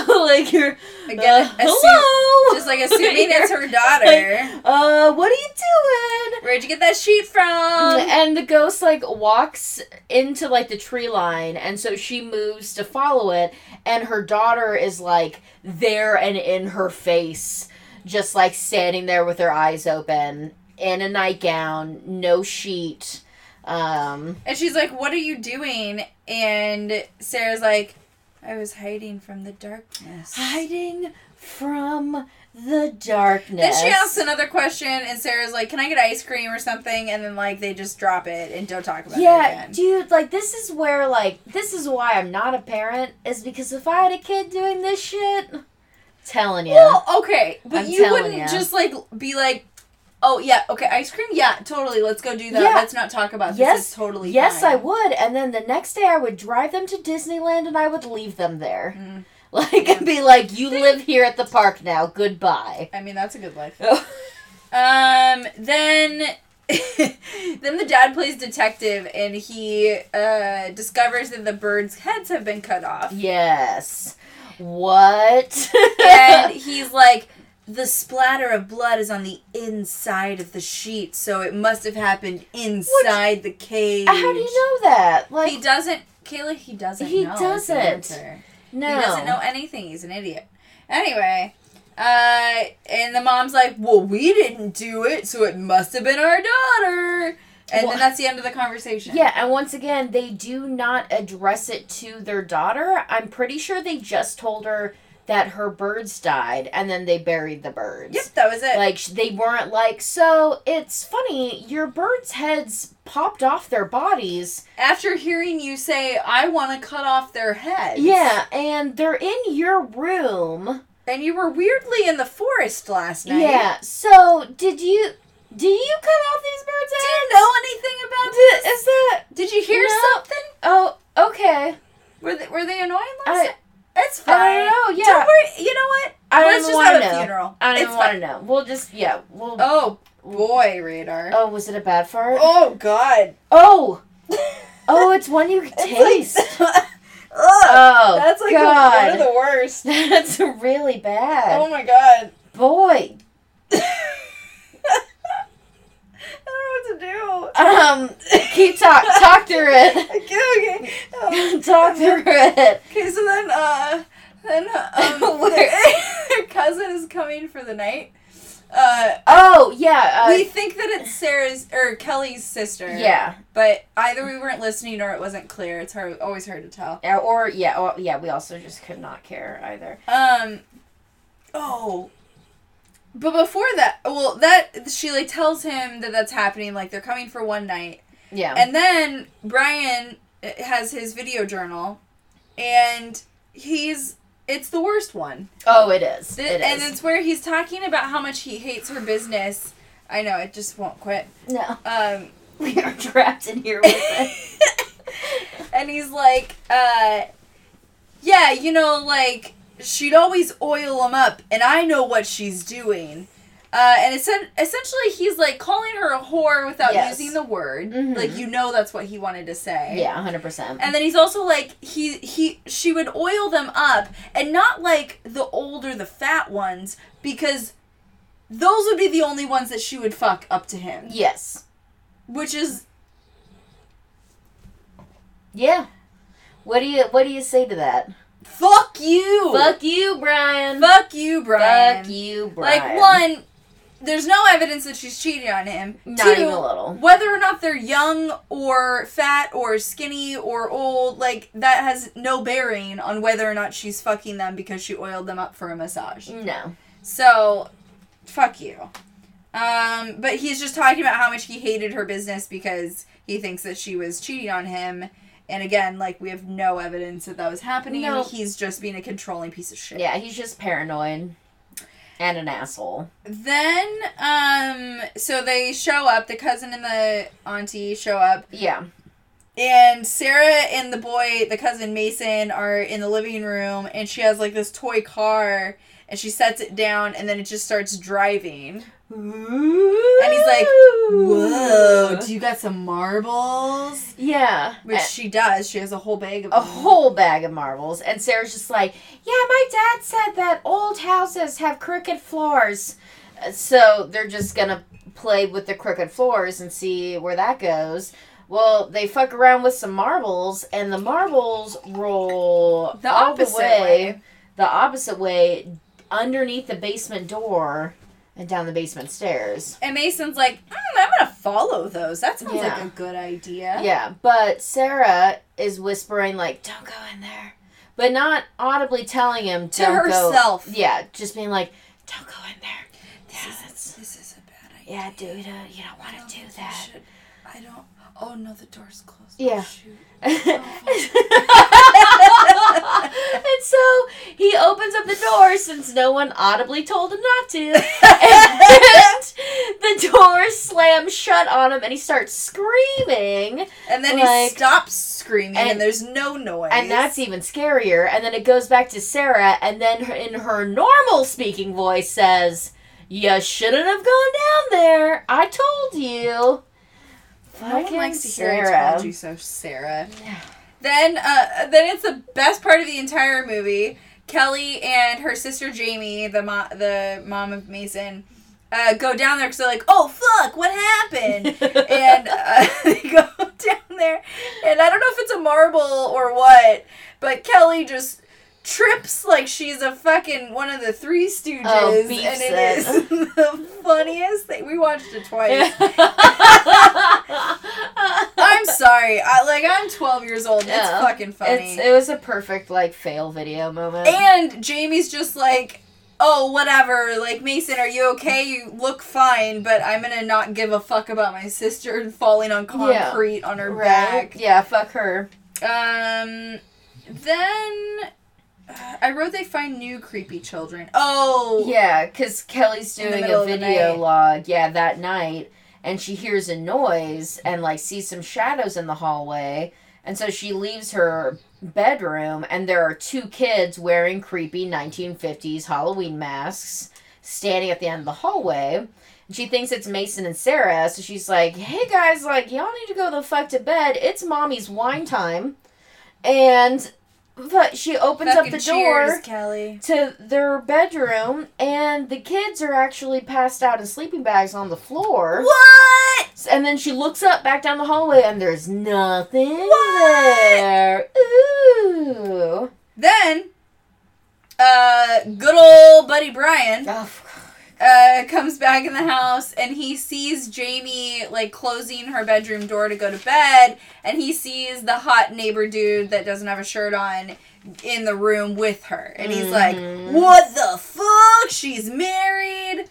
B: like you're
A: Again,
B: uh, hello,
A: just like assuming it's her daughter.
B: Uh, what are you doing?
A: Where'd you get that sheet from?
B: and the ghost like walks into like the tree line and so she moves to follow it and her daughter is like there and in her face just like standing there with her eyes open in a nightgown no sheet um
A: And she's like, What are you doing? And Sarah's like, I was hiding from the darkness.
B: hiding from the darkness
A: Then she asks another question, and Sarah's like, Can I get ice cream or something? And then, like, they just drop it and don't talk about it
B: yeah, dude, like this is where like this is why I'm not a parent is because if I had a kid doing this shit, telling you.
A: Well, okay, but
B: I'm
A: you wouldn't
B: ya.
A: just, like, be like, Oh, yeah, okay, ice cream? Yeah, totally, let's go do that.
B: Yeah.
A: Let's not talk about
B: Yes,
A: this. It's totally
B: yes,
A: fine.
B: I would, and then the next day I would drive them to Disneyland and I would leave them there.
A: Mm.
B: Like and be like, "You live here at the park now. Goodbye."
A: I mean, that's a good life. Um, then then the dad plays detective and he uh discovers that the birds' heads have been cut off.
B: yes. What?
A: And he's like the splatter of blood is on the inside of the sheet, so it must have happened inside the cage.
B: How do you know that? Like
A: He doesn't, Kayla. He doesn't.
B: He
A: know
B: doesn't. no.
A: He doesn't know anything. He's an idiot. Anyway, uh, and the mom's like, "Well, we didn't do it, so it must have been our daughter." And
B: Well-
A: then that's the end of the conversation.
B: Yeah, and once again, they do not address it to their daughter. I'm pretty sure they just told her that her birds died and then they buried the birds.
A: Yep, that was it.
B: Like they weren't like, so it's funny, your birds' heads popped off their bodies.
A: After hearing you say, "I want to cut off their heads,"
B: Yeah, and they're in your room.
A: and you were weirdly in the forest last night.
B: Yeah. So did you do you cut off these birds' heads?
A: Do you know anything about
B: Did-
A: this?
B: Is that
A: Did you hear
B: No.
A: something?
B: oh okay?
A: Were they, were they annoying last
B: I-
A: night? It's fine.
B: I don't know. Yeah.
A: Don't worry. You know what?
B: I don't
A: Let's just a
B: know.
A: funeral.
B: I don't
A: it's
B: even want to know. We'll just yeah. We'll.
A: Oh boy, radar.
B: Oh, was it a bad fart?
A: Oh god.
B: Oh, oh, it's one you can taste.
A: Ugh,
B: oh,
A: that's like
B: God.
A: one of the worst.
B: That's really bad.
A: Oh my god.
B: Boy.
A: I don't know what to do.
B: Um, keep talk talk through it.
A: Okay, okay. Um,
B: talk through it.
A: okay, so then, uh, then, um, their cousin is coming for the night. Uh,
B: Oh yeah. Uh,
A: we think that it's Sarah's or Kelly's sister.
B: yeah.
A: But either we weren't listening or it wasn't clear. It's hard, always hard to tell.
B: Yeah, Or yeah. Or, yeah. We also just could not care either.
A: Um. Oh. But before that, well, that she like tells him that that's happening. Like they're coming for one night,
B: Yeah.
A: and then Brian uh, has his video journal, and he's it's the worst one.
B: oh, it is.
A: Th-
B: It
A: and
B: is.
A: it's where he's talking about how much he hates her business. I know it just won't quit.
B: no.
A: Um.
B: We are trapped in here with it.
A: and he's like, uh, yeah, you know, like, she'd always oil him up, and I know what she's doing. Uh, and it's essentially he's like calling her a whore without
B: Yes.
A: using the word.
B: Mhm.
A: Like you know that's what he wanted to say.
B: Yeah, hundred percent.
A: And then he's also like he he she would oil them up and not like the older the fat ones because those would be the only ones that she would fuck up to him.
B: Yes.
A: Which is
B: Yeah. What do you What do you say to that?
A: Fuck you.
B: Fuck you, Brian.
A: Fuck you, Brian.
B: Fuck you, Brian.
A: Like one, there's no evidence that she's cheating on him.
B: Not
A: Two,
B: even a little.
A: Whether or not they're young or fat or skinny or old, like that has no bearing on whether or not she's fucking them because she oiled them up for a massage.
B: No.
A: So, fuck you. Um, but he's just talking about how much he hated her business because he thinks that she was cheating on him. And again, like we have no evidence that that was happening.
B: No.
A: He's just being a controlling piece of shit.
B: Yeah, he's just paranoid and an asshole.
A: Then, um, so they show up. The cousin and the auntie show up,
B: Yeah.
A: and Sarah and the boy, the cousin Mason, are in the living room, and she has like this toy car, and she sets it down, and then it just starts driving.
B: And
A: he's like, Whoa, do you got some marbles?
B: Yeah.
A: Which
B: A-
A: she does. She has a whole bag of
B: a
A: them.
B: whole bag of marbles. And Sarah's just like, yeah, my dad said that old houses have crooked floors. So they're just gonna play with the crooked floors and see where that goes. Well, they fuck around with some marbles, and the marbles roll
A: The opposite
B: the way,
A: way.
B: the opposite way, underneath the basement door and down the basement stairs.
A: And Mason's like, mm, I'm gonna follow those. That sounds
B: Yeah.
A: like a good idea.
B: Yeah, but Sarah is whispering like, "Don't go in there," but not audibly telling him
A: To
B: "Don't go."
A: herself.
B: Yeah, just being like, "Don't go in there."
A: This
B: Yeah,
A: is
B: that's-
A: this is a bad idea.
B: yeah, dude, uh, you don't want to do that.
A: I don't. Oh no, the door's closed.
B: Yeah.
A: Oh, shoot.
B: And so he opens up the door since no one audibly told him not to. And the door slams shut on him and he starts screaming.
A: And then
B: Like-
A: he stops screaming, and,
B: and-
A: there's no noise.
B: And that's even scarier. And then it goes back to Sarah, and then in her normal speaking voice says, You shouldn't have gone down there. I told you.
A: no one likes to hear I
B: Sarah.
A: told you so, Sarah. Then, uh, then it's the best part of the entire movie. Kelly and her sister Jamie, the mo- the mom of Mason, uh, go down there because they're like, "Oh fuck, what happened?" and uh, they go down there, and I don't know if it's a marble or what, but Kelly just trips like she's a fucking one of the Three Stooges,
B: Oh,
A: and it is the funniest thing. We watched it twice. I'm sorry, I like I'm 12 years old. It's fucking funny.
B: It's, it was a perfect like fail video moment.
A: And Jamie's just like, oh, whatever. Like, Mason, are you okay? You look fine, but I'm gonna not give a fuck about my sister falling on
B: Yeah.
A: concrete on her
B: right?
A: back.
B: Yeah, fuck her.
A: Um, then I wrote they find new creepy children. Oh,
B: Yeah, because Kelly's doing a video log, yeah, that night, and she hears a noise and like sees some shadows in the hallway, and so she leaves her bedroom, and there are two kids wearing creepy 1950s Halloween masks standing at the end of the hallway. And she thinks it's Mason and Sarah, so she's like, "Hey guys, like y'all need to go the fuck to bed. It's mommy's wine time," and. But she opens
A: Fucking
B: up the door
A: Kelly.
B: to their bedroom, and the kids are actually passed out in sleeping bags on the floor.
A: What?
B: And then she looks up back down the hallway, and there's nothing
A: What?
B: there. Ooh.
A: Then, uh, good old buddy Brian
B: Oh,
A: uh, comes back in the house and he sees Jamie like closing her bedroom door to go to bed, and he sees the hot neighbor dude that doesn't have a shirt on in the room with her, and he's like,
B: Mhm.
A: "What the fuck? She's married."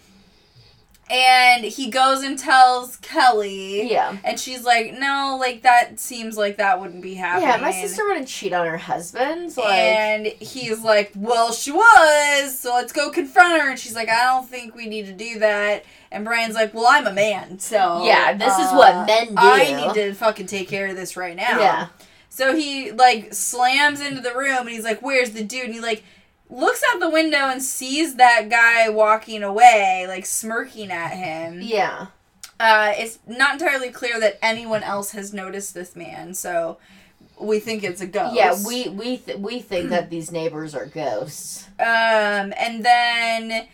A: And he goes and tells Kelly,
B: yeah.
A: and she's like, "No, like that seems like that wouldn't be happening."
B: Yeah, my sister wouldn't cheat on her husband. Like,
A: and he's like, Well, she was, so let's go confront her. And she's like, I don't think we need to do that. And Brian's like, Well, I'm a man, so.
B: Yeah, this is
A: uh,
B: what men do.
A: I need to fucking take care of this right now.
B: yeah.
A: So he, like, slams into the room and he's like, Where's the dude? And he, like, looks out the window and sees that guy walking away, like, smirking at him.
B: Yeah.
A: Uh, it's not entirely clear that anyone else has noticed this man, so we think it's a ghost.
B: Yeah, we we th- we think that these neighbors are ghosts.
A: Um, and then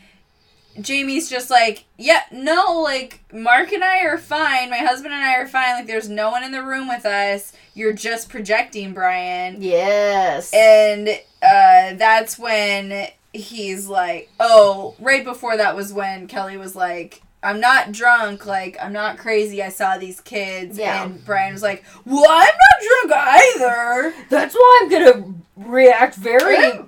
A: Jamie's just like, yeah, no, like, Mark and I are fine. My husband and I are fine. Like, there's no one in the room with us. You're just projecting, Brian.
B: Yes.
A: And uh, that's when he's like, oh, right before that was when Kelly was like, I'm not drunk, like, I'm not crazy. I saw these kids.
B: Yeah.
A: And Brian was like, well, I'm not drunk either.
B: That's why I'm gonna react very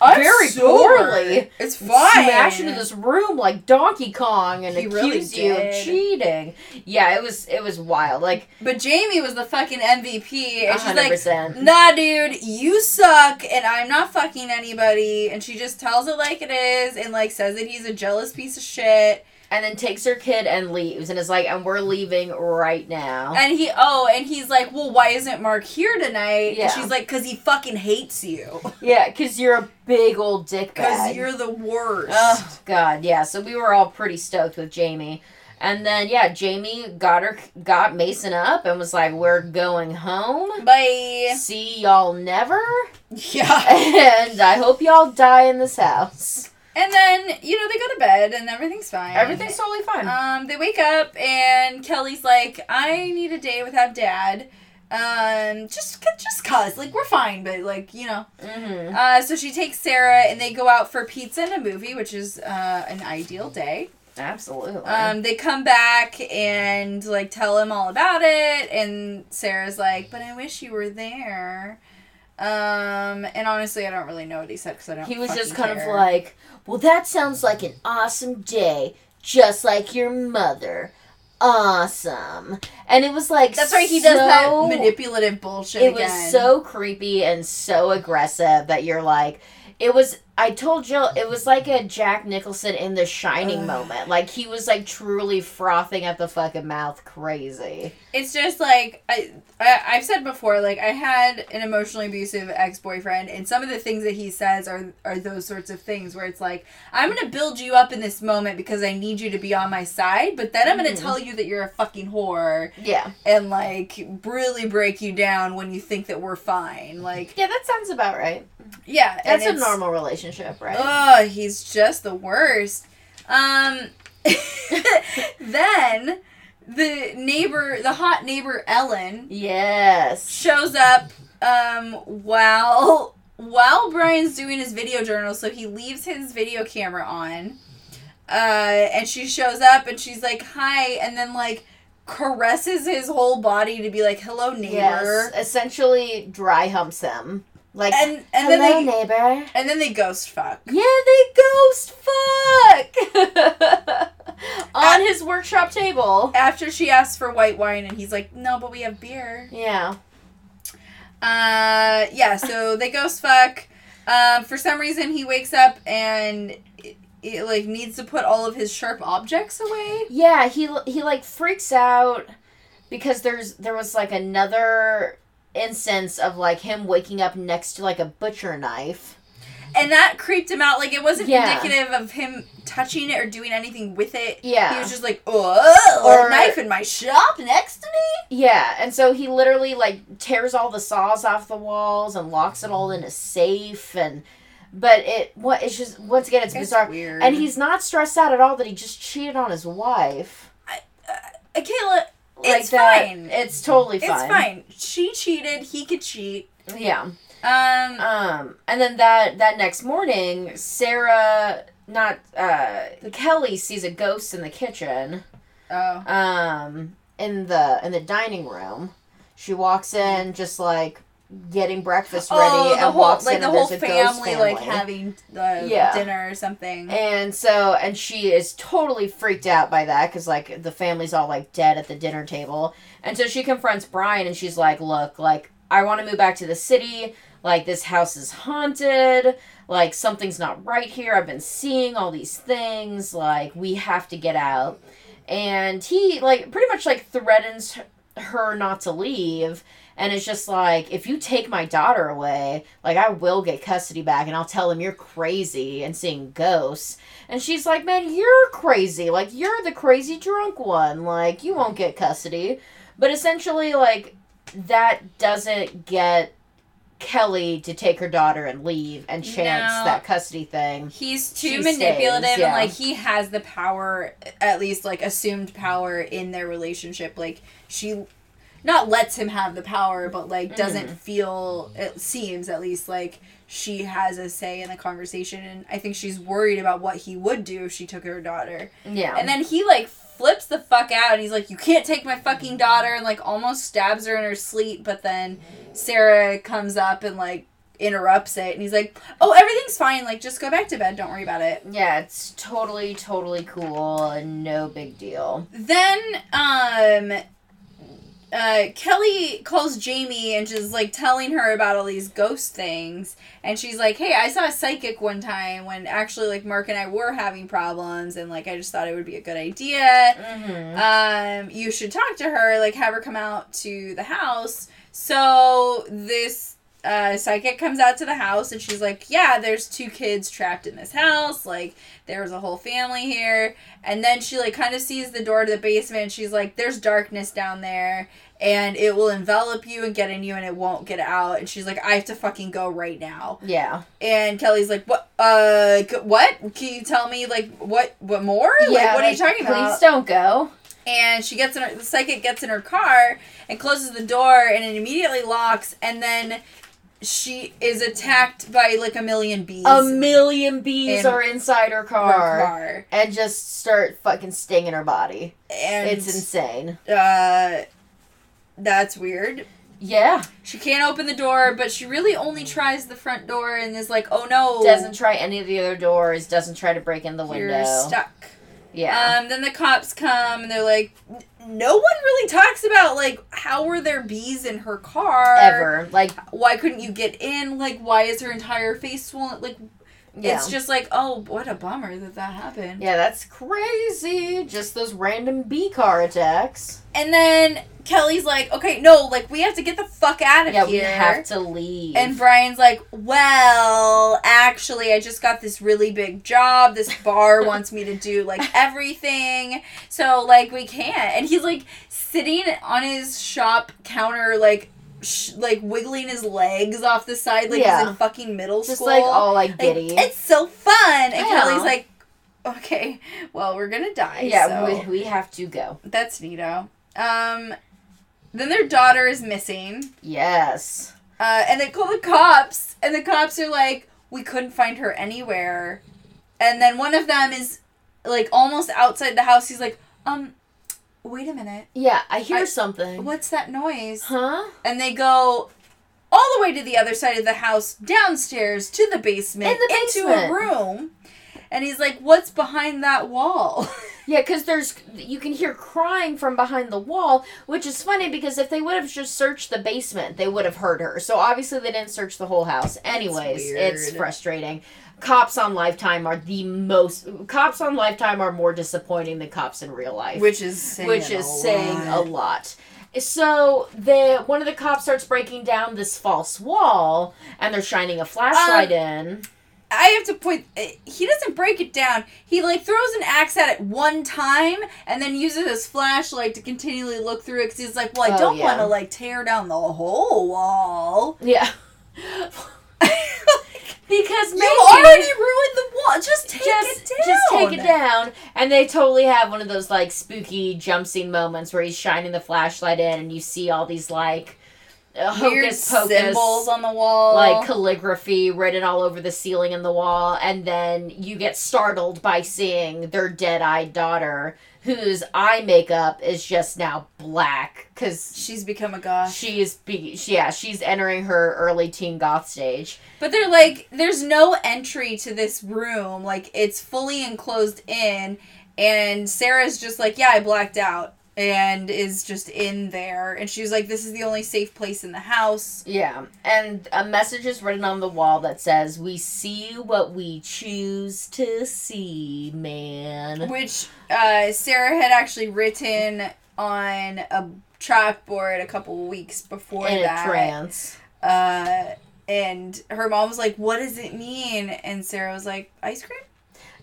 A: I'm-
B: Very
A: sober.
B: poorly.
A: It's fine.
B: smash into this room like Donkey Kong and
A: He
B: accuse
A: really
B: you of cheating. Yeah, it was it was wild. Like
A: But Jamie was the fucking MVP, and she's like, "Nah, dude, you suck, and I'm not fucking anybody." And she just tells it like it is, and like says that he's a jealous piece of shit.
B: And then takes her kid and leaves and is like, and we're leaving right now.
A: And he, oh, and he's like, "Well, why isn't Mark here tonight?"
B: Yeah.
A: And she's like, "Cause he fucking hates you,
B: yeah, because you're a big old dick
A: cause you're the worst."
B: Oh God, yeah. So we were all pretty stoked with Jamie, and then yeah, Jamie got her got Mason up and was like, "We're going home.
A: Bye.
B: See y'all never."
A: Yeah.
B: and I hope y'all die in this house.
A: And then you know they go to bed, and everything's fine.
B: Everything's totally fine.
A: Um, they wake up and Kelly's like, "I need a day without Dad." Um, just just cause like we're fine, but like you know.
B: mm-hmm.
A: Uh, so she takes Sarah and they go out for pizza and a movie, which is uh, an ideal day.
B: Absolutely.
A: Um, they come back and like tell him all about it, and Sarah's like, "But I wish you were there." Um, and honestly, I don't really know what he said because I don't.
B: he was just kind
A: care.
B: of like, "Well, that sounds like an awesome day, just like your mother. Awesome." And it was like
A: That's right. He does that manipulative bullshit
B: it
A: again.
B: was so creepy and so aggressive that you're like it was i told jill it was like a jack nicholson in the shining
A: Ugh.
B: moment like he was like truly frothing at the fucking mouth crazy
A: it's just like I, I I've said before, like I had an emotionally abusive ex boyfriend, and some of the things that he says are are those sorts of things where it's like I'm gonna build you up in this moment because I need you to be on my side, but then I'm gonna
B: Mhm.
A: tell you that you're a fucking whore
B: yeah
A: and like really break you down when you think that we're fine. Like
B: yeah that sounds about right
A: Yeah,
B: That's a normal relationship, right?
A: Oh, he's just the worst. Um, then the neighbor, the hot neighbor Ellen,
B: yes.
A: shows up um while while Brian's doing his video journal, so he leaves his video camera on. Uh, and she shows up and she's like, "Hi," and then like caresses his whole body to be like, "Hello, neighbor."
B: Yes. Essentially, dry humps him. Like,
A: And and
B: hello,
A: then they
B: neighbor.
A: and then they ghost fuck.
B: Yeah, they ghost fuck on his workshop table.
A: After she asks for white wine, and he's like, "No, but we have beer."
B: Yeah.
A: Uh, yeah, so they ghost fuck. Um, for some reason, he wakes up and it, it, like needs to put all of his sharp objects away.
B: Yeah, he he like freaks out because there's there was like another instance of like him waking up next to like a butcher knife.
A: And that creeped him out. Like, it wasn't
B: Yeah.
A: indicative of him touching it or doing anything with it.
B: Yeah.
A: He was just like, oh,
B: Or-
A: a knife in my shop next to me?
B: Yeah, and so he literally like tears all the saws off the walls and locks it all in a safe and but it what it's just once again it's, bizarre.
A: weird.
B: And he's not stressed out at all that he just cheated on his wife.
A: I, uh, Kayla,
B: Like
A: it's
B: that.
A: fine.
B: It's totally fine.
A: It's fine. She cheated. He could cheat.
B: Yeah.
A: Um,
B: Um, and then that that next morning, Sarah, not uh, Kelly sees a ghost in the kitchen.
A: oh.
B: Um, in the in the dining room, she walks in just like getting breakfast ready,
A: Oh,
B: and
A: whole
B: walks
A: like
B: in
A: the
B: and
A: whole
B: there's a ghost
A: family,
B: family
A: like having the
B: Yeah.
A: dinner or something.
B: And so, and she is totally freaked out by that because, like, the family's all, like, dead at the dinner table. And so she confronts Brian and she's like, Look, like, I want to move back to the city. Like, this house is haunted. Like, something's not right here. I've been seeing all these things. Like, we have to get out. And he, like, pretty much, like, threatens her not to leave. And it's just like, if you take my daughter away, like, I will get custody back and I'll tell him you're crazy and seeing ghosts. And she's like, man, you're crazy. Like, you're the crazy drunk one. Like, you won't get custody. But essentially, like, that doesn't get Kelly to take her daughter and leave and chance
A: No.
B: that custody thing.
A: He's too
B: She
A: manipulative
B: stays, yeah.
A: and like he has the power at least like assumed power in their relationship. Like she not lets him have the power, but like doesn't feel it seems at least like she has a say in the conversation and I think she's worried about what he would do if she took her daughter.
B: Yeah.
A: And then he like flips the fuck out and he's like, You can't take my fucking daughter and like almost stabs her in her sleep, but then Sarah comes up and like interrupts it and he's like, Oh, everything's fine, like just go back to bed, don't worry about it.
B: yeah, it's totally, totally cool and no big deal.
A: Then um uh, Kelly calls Jamie and just like telling her about all these ghost things, and she's like, "Hey, I saw a psychic one time when actually like Mark and I were having problems, and like I just thought it would be a good idea.
B: Mm-hmm.
A: Um, you should talk to her, like have her come out to the house." So this uh, psychic comes out to the house, and she's like, "Yeah, there's two kids trapped in this house. Like there's a whole family here." And then she like kind of sees the door to the basement. She's like, "There's darkness down there." And it will envelop you and get in you, and it won't get out. And she's like, "I have to fucking go right now."
B: Yeah.
A: And Kelly's like, "What? Uh, what? Can you tell me like what? What more? like, what are you
B: like,
A: talking
B: please
A: about?"
B: don't go.
A: And she gets in her. The psychic gets in her car and closes the door, and it immediately locks. And then she is attacked by like a million bees.
B: A million bees
A: In
B: are inside her
A: in her
B: car,
A: car.
B: and just start fucking stinging her body.
A: And
B: it's insane.
A: uh, that's weird.
B: Yeah.
A: She can't open the door, but she really only tries the front door and is like, "Oh no,
B: Doesn't try any of the other doors. Doesn't try to break in the window.
A: you're stuck."
B: Yeah.
A: Um, then the cops come and they're like, "N- no one really talks about like how were there bees in her car
B: Ever. Like,
A: Why couldn't you get in? Like, why is her entire face swollen? Like,
B: yeah.
A: it's just like, oh, what a bummer that that happened.
B: yeah, that's crazy. Just those random bee car attacks.
A: And then Kelly's like, okay, no, like we have to get the fuck out of
B: Yeah,
A: here.
B: Yeah, we have to leave.
A: And Brian's like, well, actually, I just got this really big job. This bar wants me to do like everything. So, like, we can't. And he's like sitting on his shop counter, like sh- like wiggling his legs off the side like he's
B: Yeah.
A: in fucking middle
B: Just
A: school.
B: like all like
A: Like,
B: giddy.
A: it's so fun. And. Kelly's like, okay, well, we're gonna die.
B: yeah,
A: so
B: we, we have to go.
A: that's neato. Um, then their daughter is missing,
B: Yes.
A: uh, and they call the cops, and the cops are like, we couldn't find her anywhere. And then one of them is like almost outside the house. He's like, um, wait a minute,
B: Yeah, I hear
A: I-
B: something.
A: what's that noise?
B: Huh?
A: and they go all the way to the other side of the house, downstairs to the basement,
B: In the
A: into a room. And he's like, "What's behind that wall?"
B: Yeah, because there's you can hear crying from behind the wall, which is funny because if they would have just searched the basement, they would have heard her. So obviously they didn't search the whole house. Anyways, it's frustrating. Cops on Lifetime are the most. Cops on Lifetime are more disappointing than cops in real life,
A: Which is saying
B: which
A: a
B: is saying a
A: lot.
B: lot. So the one of the cops starts breaking down this false wall, and they're shining a flashlight in.
A: I have to point. eh, He doesn't break it down. He like throws an axe at it one time and then uses his flashlight to continually look through it because he's like, "Well, I
B: Oh,
A: don't
B: yeah.
A: want to like tear down the whole wall."
B: Yeah. Because maybe
A: you already ruined the wall. Just take
B: just,
A: it down.
B: just take it down. And they totally have one of those like spooky jump scene moments where he's shining the flashlight in and you see all these like uh, hocus pocus
A: symbols on the wall.
B: like calligraphy written all over the ceiling and the wall and then you get startled by seeing their dead-eyed daughter whose eye makeup is just now black cuz
A: she's become a goth.
B: she is be- she, yeah she's entering her early teen goth stage
A: But they're like, there's no entry to this room. Like, it's fully enclosed in. And Sarah's just like, yeah, I blacked out. And is just in there. And she's like, this is the only safe place in the house.
B: Yeah, and a message is written on the wall that says, "We see what we choose to see, man."
A: Which uh, Sarah had actually written on a chalkboard a couple weeks before
B: In a
A: that.
B: trance.
A: Uh, and her mom was like, what does it mean? And Sarah was like, ice cream?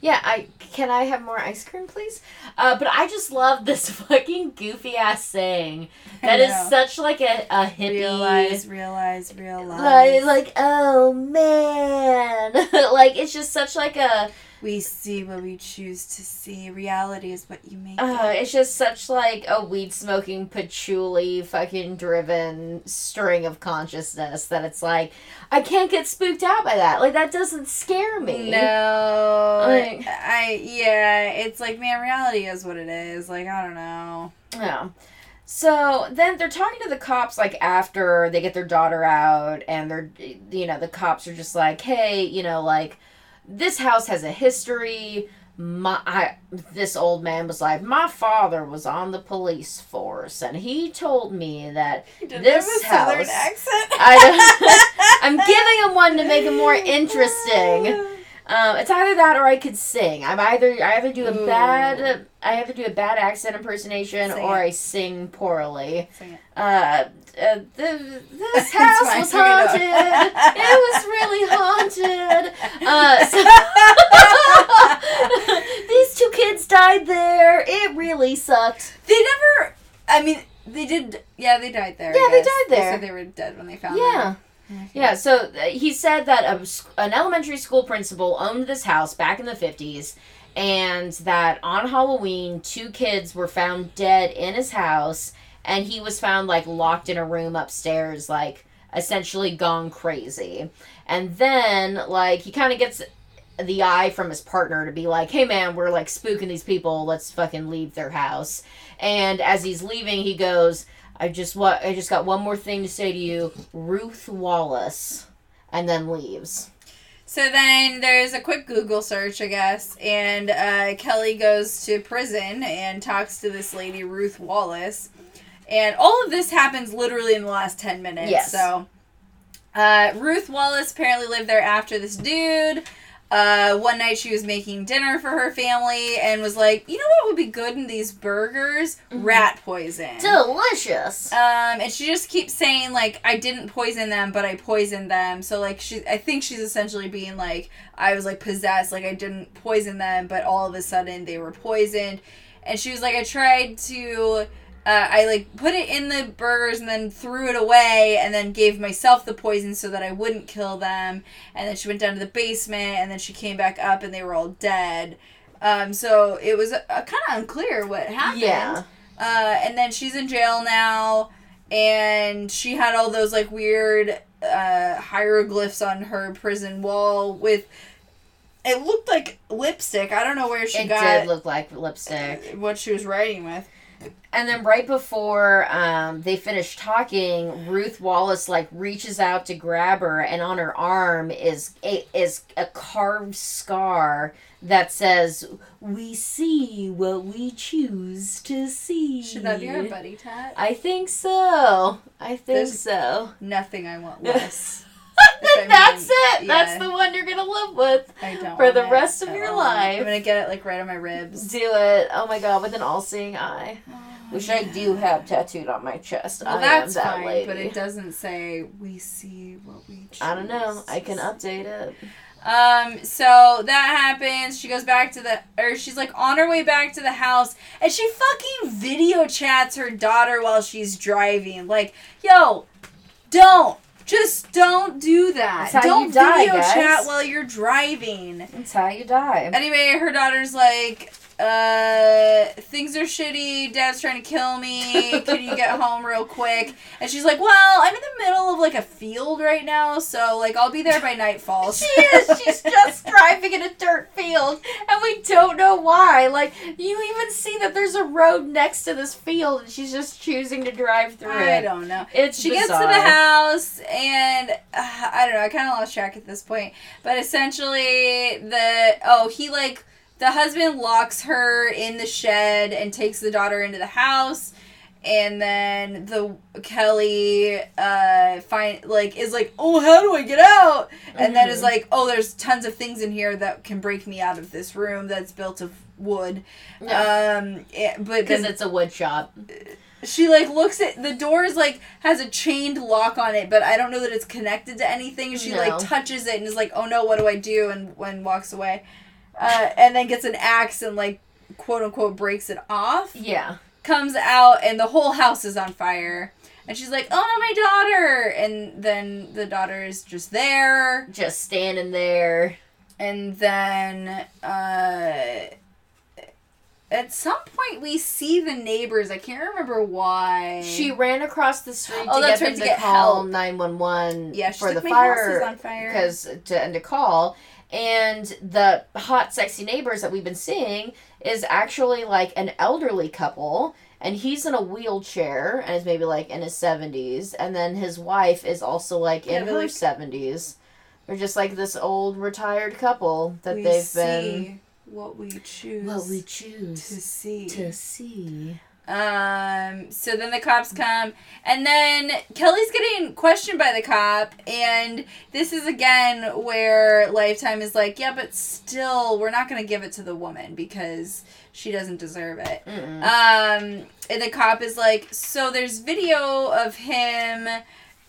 B: Yeah, I can I have more ice cream, please? Uh, but I just love this fucking goofy ass saying. That is such like a, a hippie.
A: Realize, realize, realize.
B: Like, like oh man, like it's just such like a
A: We see what we choose to see. Reality is what you make.
B: Uh,
A: it.
B: it's just such like a weed smoking patchouli fucking driven string of consciousness that it's like I can't get spooked out by that. Like that doesn't scare me.
A: No,
B: Like-
A: I yeah. It's like man, reality is what it is. Like I don't know.
B: Yeah. So then they're talking to the cops like after they get their daughter out and they're you know the cops are just like hey you know like this house has a history my I, this old man was like my father was on the police force and he told me that This house-
A: accent.
B: I I'm giving him one to make it more interesting. Um, it's either that or I could sing. I'm either I either do a
A: Ooh.
B: bad I either do a bad accent impersonation
A: Sing
B: or
A: it.
B: I sing poorly.
A: Sing it.
B: Uh, uh the, this house was haunted. it was really haunted. Uh, so these two kids died there. It really sucked.
A: They never. I mean, they did. Yeah, they died there.
B: Yeah, they died there.
A: said they were dead when they found
B: Yeah.
A: them.
B: Yeah, so uh, he said that a, an elementary school principal owned this house back in the 50s, and that on Halloween, two kids were found dead in his house, and he was found, like, locked in a room upstairs, like, essentially gone crazy. And then, like, he kind of gets the eye from his partner to be like, hey man, we're, like, spooking these people, let's fucking leave their house. And as he's leaving, he goes, I just wa- I just got one more thing to say to you, Ruth Wallace, and then leaves.
A: So then there's a quick Google search, I guess, and uh, Kelly goes to prison and talks to this lady, Ruth Wallace. And all of this happens literally in the last 10 minutes.
B: Yes.
A: So uh, Ruth Wallace apparently lived there after this dude. Uh, one night she was making dinner for her family and was like, you know what would be good in these burgers?
B: Mhm.
A: Rat poison.
B: Delicious.
A: Um, and she just keeps saying like I didn't poison them, but I poisoned them. So like she, I think she's essentially being like I was like possessed, like I didn't poison them, but all of a sudden they were poisoned. And she was like I tried to uh, I like put it in the burgers and then threw it away and then gave myself the poison so that I wouldn't kill them. And then she went down to the basement and then she came back up and they were all dead. Um, so it was uh, kind of unclear what happened.
B: Yeah.
A: Uh, and then she's in jail now, and she had all those like weird uh, hieroglyphs on her prison wall with. It looked like lipstick. I don't know where she
B: It
A: got It
B: did look like lipstick.
A: what she was writing with.
B: And then right before um, they finish talking, Ruth Wallace like reaches out to grab her, and on her arm is a, is a carved scar that says, "We see what we choose to see."
A: Should that be our buddy tat?
B: I think so. I think
A: There's-
B: so.
A: Nothing I want less. I
B: That's it. That's the one you're gonna live with.
A: I don't
B: for the rest of your life.
A: I'm gonna get it like right on my ribs.
B: Do it. Oh my god, with an all-seeing eye, which I do have tattooed on my chest.
A: Well,
B: I
A: that's
B: that
A: fine,
B: lady.
A: but it doesn't say we see what we choose.
B: I don't know. I can update it.
A: Um, so that happens. She goes back to the, or she's like on her way back to the house, and she fucking video chats her daughter while she's driving. Like, yo, don't. Just don't do that. Don't
B: die,
A: video
B: guys.
A: chat while you're driving.
B: That's how you die.
A: Anyway, her daughter's like, uh, things are shitty. Dad's trying to kill me. Can you get home real quick? And she's like, well, I'm in the middle of like a field right now, so like I'll be there by nightfall.
B: She is. She's just driving in a dirt field, and we don't know why. Like you even see that there's a road next to this field, and she's just choosing to drive through
A: I
B: it.
A: I don't know.
B: It's
A: She gets to the house, and uh, I don't know. I kind of lost track at this point. But essentially, the oh, he like the husband locks her in the shed and takes the daughter into the house, and then the Kelly uh find like is like, oh, how do I get out? And then is
B: Mhm.
A: like, oh, there's tons of things in here that can break me out of this room that's built of wood.
B: Yeah.
A: Um, eh, but
B: because it's a wood shop.
A: She like looks at the door is like has a chained lock on it but i don't know that it's connected to anything. She
B: No.
A: like touches it and is like oh no what do i do? And when walks away. Uh, and then gets an axe and like quote unquote breaks it off.
B: Yeah.
A: comes out and the whole house is on fire. And she's like oh no my daughter! And then the daughter is just there.
B: Just standing there.
A: and then uh at some point we see the neighbors. I can't remember why.
B: She ran across the street
A: Oh,
B: to
A: that's
B: get
A: right, to get
B: call
A: help.
B: 911
A: Yeah,
B: for
A: like,
B: the
A: "My house is
B: fire
A: on fire."
B: because to and to call. And the hot sexy neighbors that we've been seeing is actually like an elderly couple and he's in a wheelchair and is maybe like in his 70s and then his wife is also like in
A: they're
B: her
A: like-
B: 70s they're just like this old retired couple that they've
A: see.
B: been
A: what we choose
B: what we choose to
A: see.
B: to see
A: Um. So then the cops come, and then Kelly's getting questioned by the cop, and this is again where Lifetime is like, yeah, but still, we're not gonna give it to the woman because she doesn't deserve it.
B: Mm-mm.
A: Um, and the cop is like, so there's video of him,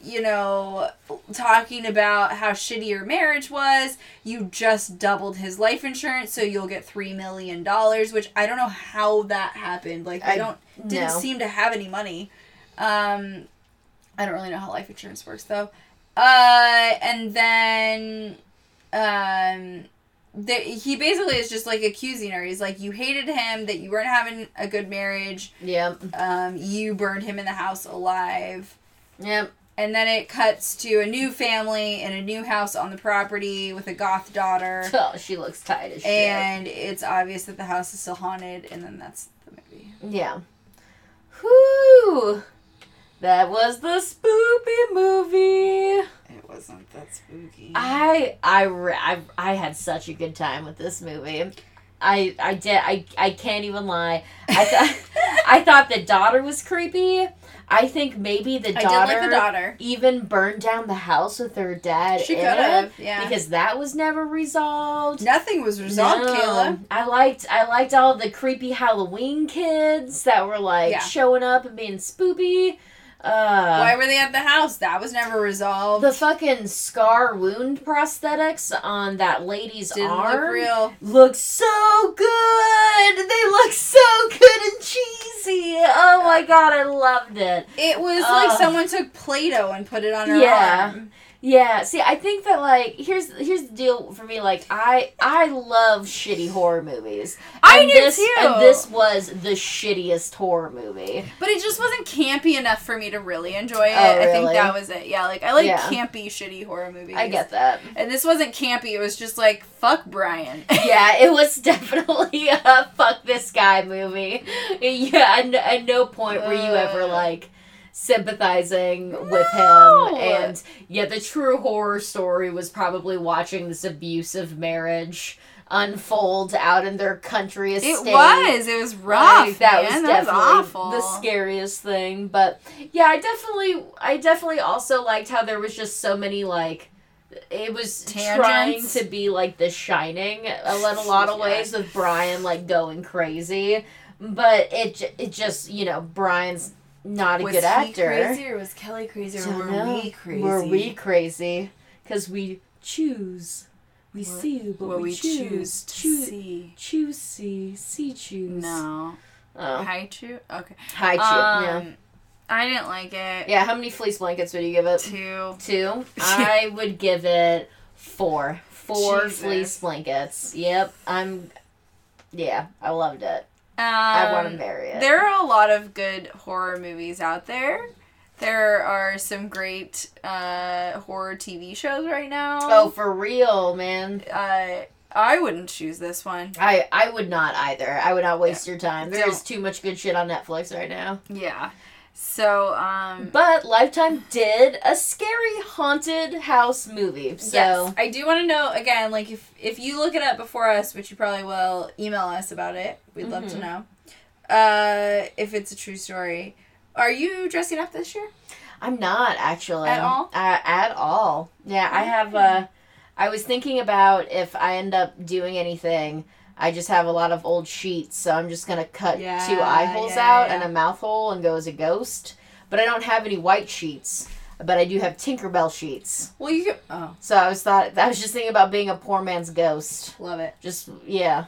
A: you know, talking about how shitty your marriage was. You just doubled his life insurance, so you'll get three million dollars. Which I don't know how that happened. Like
B: I-
A: don't didn't
B: no.
A: seem to have any money. Um, I don't really know how life insurance works though. Uh, and then, um. The, he basically is just like accusing her. He's like, you hated him, that you weren't having a good marriage,
B: yep
A: um, you burned him in the house alive.
B: yep
A: And then it cuts to a new family in a new house on the property with a goth daughter.
B: oh, she looks tight as shit
A: And it's obvious that the house is still haunted, and then that's the movie.
B: Yeah. Whoo! That was the spoopy movie.
A: It wasn't that spooky.
B: I I I, I had such a good time with this movie. I I did I I can't even lie. I thought I thought the daughter was creepy. I think maybe the
A: I
B: daughter,
A: did like the daughter.
B: even burned down the house with her dad
A: She could have, yeah.
B: because that was never resolved.
A: Nothing was resolved,
B: No.
A: Kayla.
B: I liked I liked all the creepy Halloween kids that were like
A: Yeah.
B: showing up and being spoopy. Uh,
A: Why were they at the house? That was never resolved.
B: the fucking scar wound prosthetics on that lady's
A: Didn't
B: arm
A: look real.
B: look so good. They look so good and cheesy. Oh my god, I loved it.
A: It was
B: Ugh.
A: like someone took Play-Doh and put it on her
B: Yeah.
A: arm.
B: Yeah, see, I think that like here's here's the deal for me. Like, I I love shitty horror movies.
A: I
B: and
A: do
B: this,
A: too.
B: And this was the shittiest horror movie.
A: But it just wasn't campy enough for me to really enjoy it.
B: Oh, really?
A: I think that was it. Yeah, like I like
B: Yeah.
A: campy, shitty horror movies.
B: I get that.
A: And this wasn't campy. It was just like fuck Brian.
B: yeah, it was definitely a fuck this guy movie. Yeah, and at no point were you ever
A: Uh.
B: like sympathizing with him. And yeah, the true horror story was probably watching this abusive marriage unfold out in their country estate.
A: it was. It was rough.
B: Like, that
A: man.
B: was
A: that was
B: definitely
A: awful.
B: the scariest thing. But yeah, I definitely, I definitely also liked how there was just so many like. It was trying to be like The Shining in a lot of
A: Yeah.
B: ways with Brian like going crazy, but it it just you know Brian's not a
A: was
B: good actor.
A: crazy or was Kelly crazy or were
B: know.
A: we crazy?
B: Were we crazy? Because we choose. We
A: What-
B: see, but we,
A: we
B: choose.
A: choose to
B: choose,
A: see?
B: choose, see, see, choose.
A: No.
B: Oh.
A: Hi, Chu. Okay.
B: Hi, yeah.
A: Um, I didn't like it.
B: Yeah, how many fleece blankets would you give it?
A: Two.
B: Two. I would give it four. Four
A: Jesus.
B: fleece blankets. Yep. I'm. Yeah, I loved it.
A: Um,
B: I want to marry it.
A: There are a lot of good horror movies out there. There are some great uh, horror TV shows right now.
B: Oh, for real, man.
A: Uh, I wouldn't choose this one.
B: I I would not either. I would not waste your time. There's too much good shit on Netflix right now.
A: Yeah. So, um,
B: But Lifetime did a scary haunted house movie. So
A: yes, I do want to know again, like if if you look it up before us, which you probably will, email us about it. We'd love to
B: Mhm.
A: know. Uh, if it's a true story, are you dressing up this year?
B: I'm not actually
A: At all?
B: Uh, at all. Yeah, I have. Uh, I was thinking about if I end up doing anything. I just have a lot of old sheets, so I'm just gonna cut
A: Yeah,
B: two eye holes
A: yeah,
B: out
A: yeah.
B: and a mouth hole and go as a ghost. But I don't have any white sheets. But I do have Tinkerbell sheets.
A: Well, you could. Oh,
B: So I was thought I was just thinking about being a poor man's ghost.
A: love it.
B: Just yeah.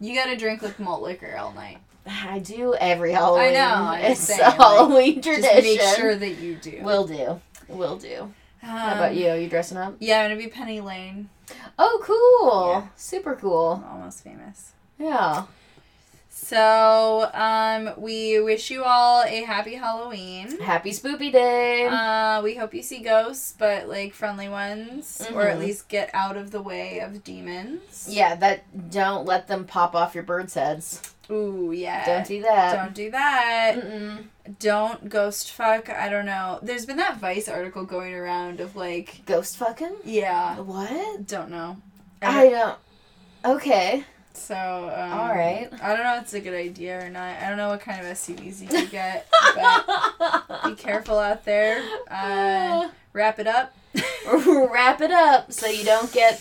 A: You gotta drink with malt liquor all night.
B: I do every Halloween.
A: know, I'm
B: It's a
A: saying, like,
B: Halloween tradition.
A: Just make sure that you do.
B: Will do. Will do. How about
A: Um,
B: you? Are you dressing up?
A: Yeah, I'm gonna be Penny Lane.
B: Oh, cool.
A: Yeah.
B: Super cool.
A: I'm almost famous.
B: Yeah.
A: So, um, we wish you all a happy Halloween.
B: Happy Spoopy Day.
A: Uh, we hope you see ghosts, but like friendly ones, or at
B: Mhm.
A: least get out of the way of demons.
B: yeah, that don't let them pop off your birds' heads.
A: Ooh, yeah.
B: Don't do that.
A: Don't do that.
B: Mm-mm.
A: Don't ghost fuck. I don't know. There's been that Vice article going around of like,
B: Ghost fucking?
A: yeah,
B: What?
A: don't know.
B: I don't. Okay.
A: So, um,
B: All right.
A: I don't know if it's a good idea or not. I don't know what kind of STDs you could get, but be careful out there. Uh, wrap it up.
B: Wrap it up so you don't get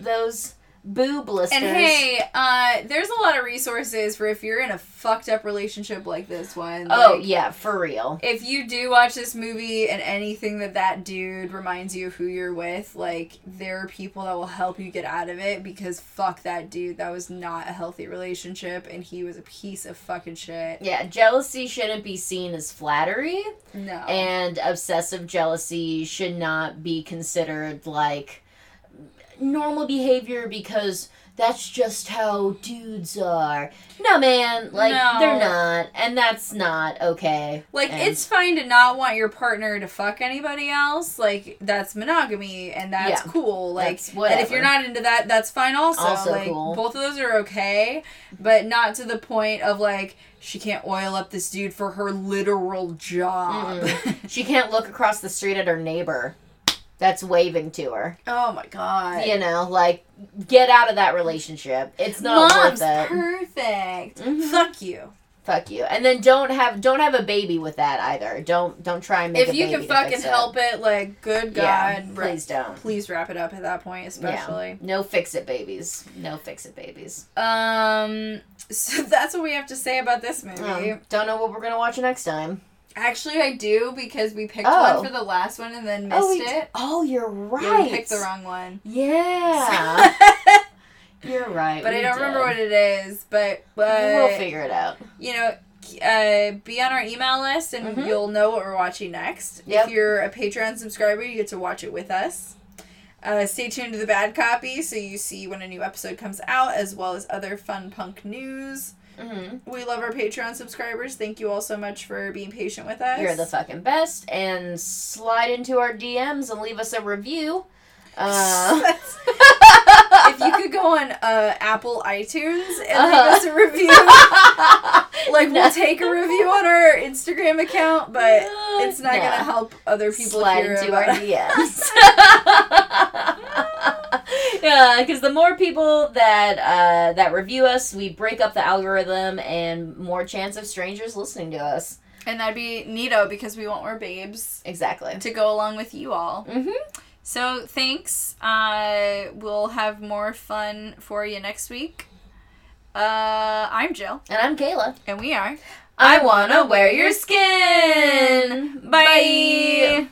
B: those boob blisters.
A: And hey, uh, there's a lot of resources for if you're in a fucked up relationship like this one.
B: Oh
A: Like,
B: yeah, for real.
A: If you do watch this movie and anything that that dude reminds you of who you're with, like there are people that will help you get out of it because fuck that dude. That was not a healthy relationship and he was a piece of fucking shit.
B: Yeah, jealousy shouldn't be seen as flattery,
A: No.
B: and obsessive jealousy should not be considered like normal behavior because that's just how dudes are. No, man, like
A: No.
B: they're not, and that's not okay.
A: Like
B: And-
A: it's fine to not want your partner to fuck anybody else. Like that's monogamy and that's
B: Yeah.
A: cool. Like
B: That's
A: and if you're not into that, that's fine also.
B: Also
A: like
B: cool.
A: both of those are okay, but not to the point of like she can't oil up this dude for her literal job.
B: she can't look across the street at her neighbor that's waving to her.
A: oh my god.
B: You know, like get out of that relationship. It's not
A: Mom's
B: worth it.
A: perfect.
B: Mhm.
A: Fuck you.
B: Fuck you. And then don't have don't have a baby with that either. Don't don't try and make
A: If you can fucking
B: fix it.
A: help it, like good God,
B: Yeah, please don't.
A: please wrap it up at that point, especially.
B: Yeah. No fix it babies. No fix it babies.
A: Um, so that's what we have to say about this movie.
B: Um, don't know what we're gonna watch next time.
A: Actually, I do because we picked
B: Oh.
A: one for the last one and then missed
B: oh,
A: it.
B: oh, you're
A: Yeah,
B: right.
A: we picked the wrong one.
B: Yeah, you're right.
A: but I don't remember what it is. But but
B: we'll figure it out.
A: you know, uh, be on our email list and
B: Mhm.
A: you'll know what we're watching next.
B: Yep.
A: If you're a Patreon subscriber, you get to watch it with us. Uh, stay tuned to the bad copy so you see when a new episode comes out, as well as other fun punk news.
B: Mm-hmm.
A: We love our Patreon subscribers. Thank you all so much for being patient with us.
B: You're the fucking best, and slide into our DMs and leave us a review. Uh,
A: if you could go on uh, Apple iTunes and
B: Uh-huh.
A: leave us a review, like
B: No.
A: we'll take a review on our Instagram account, but it's not
B: No.
A: gonna help other people
B: slide into our DMs. yeah, because the more people that uh, that review us, we break up the algorithm, and more chance of strangers listening to us.
A: And that'd be neato because we want more babes
B: Exactly.
A: to go along with you all.
B: Mm-hmm.
A: So thanks. Uh, we'll have more fun for you next week. Uh, I'm Jill,
B: And I'm Kayla.
A: and we are.
B: I wanna wear your skin.
A: Bye.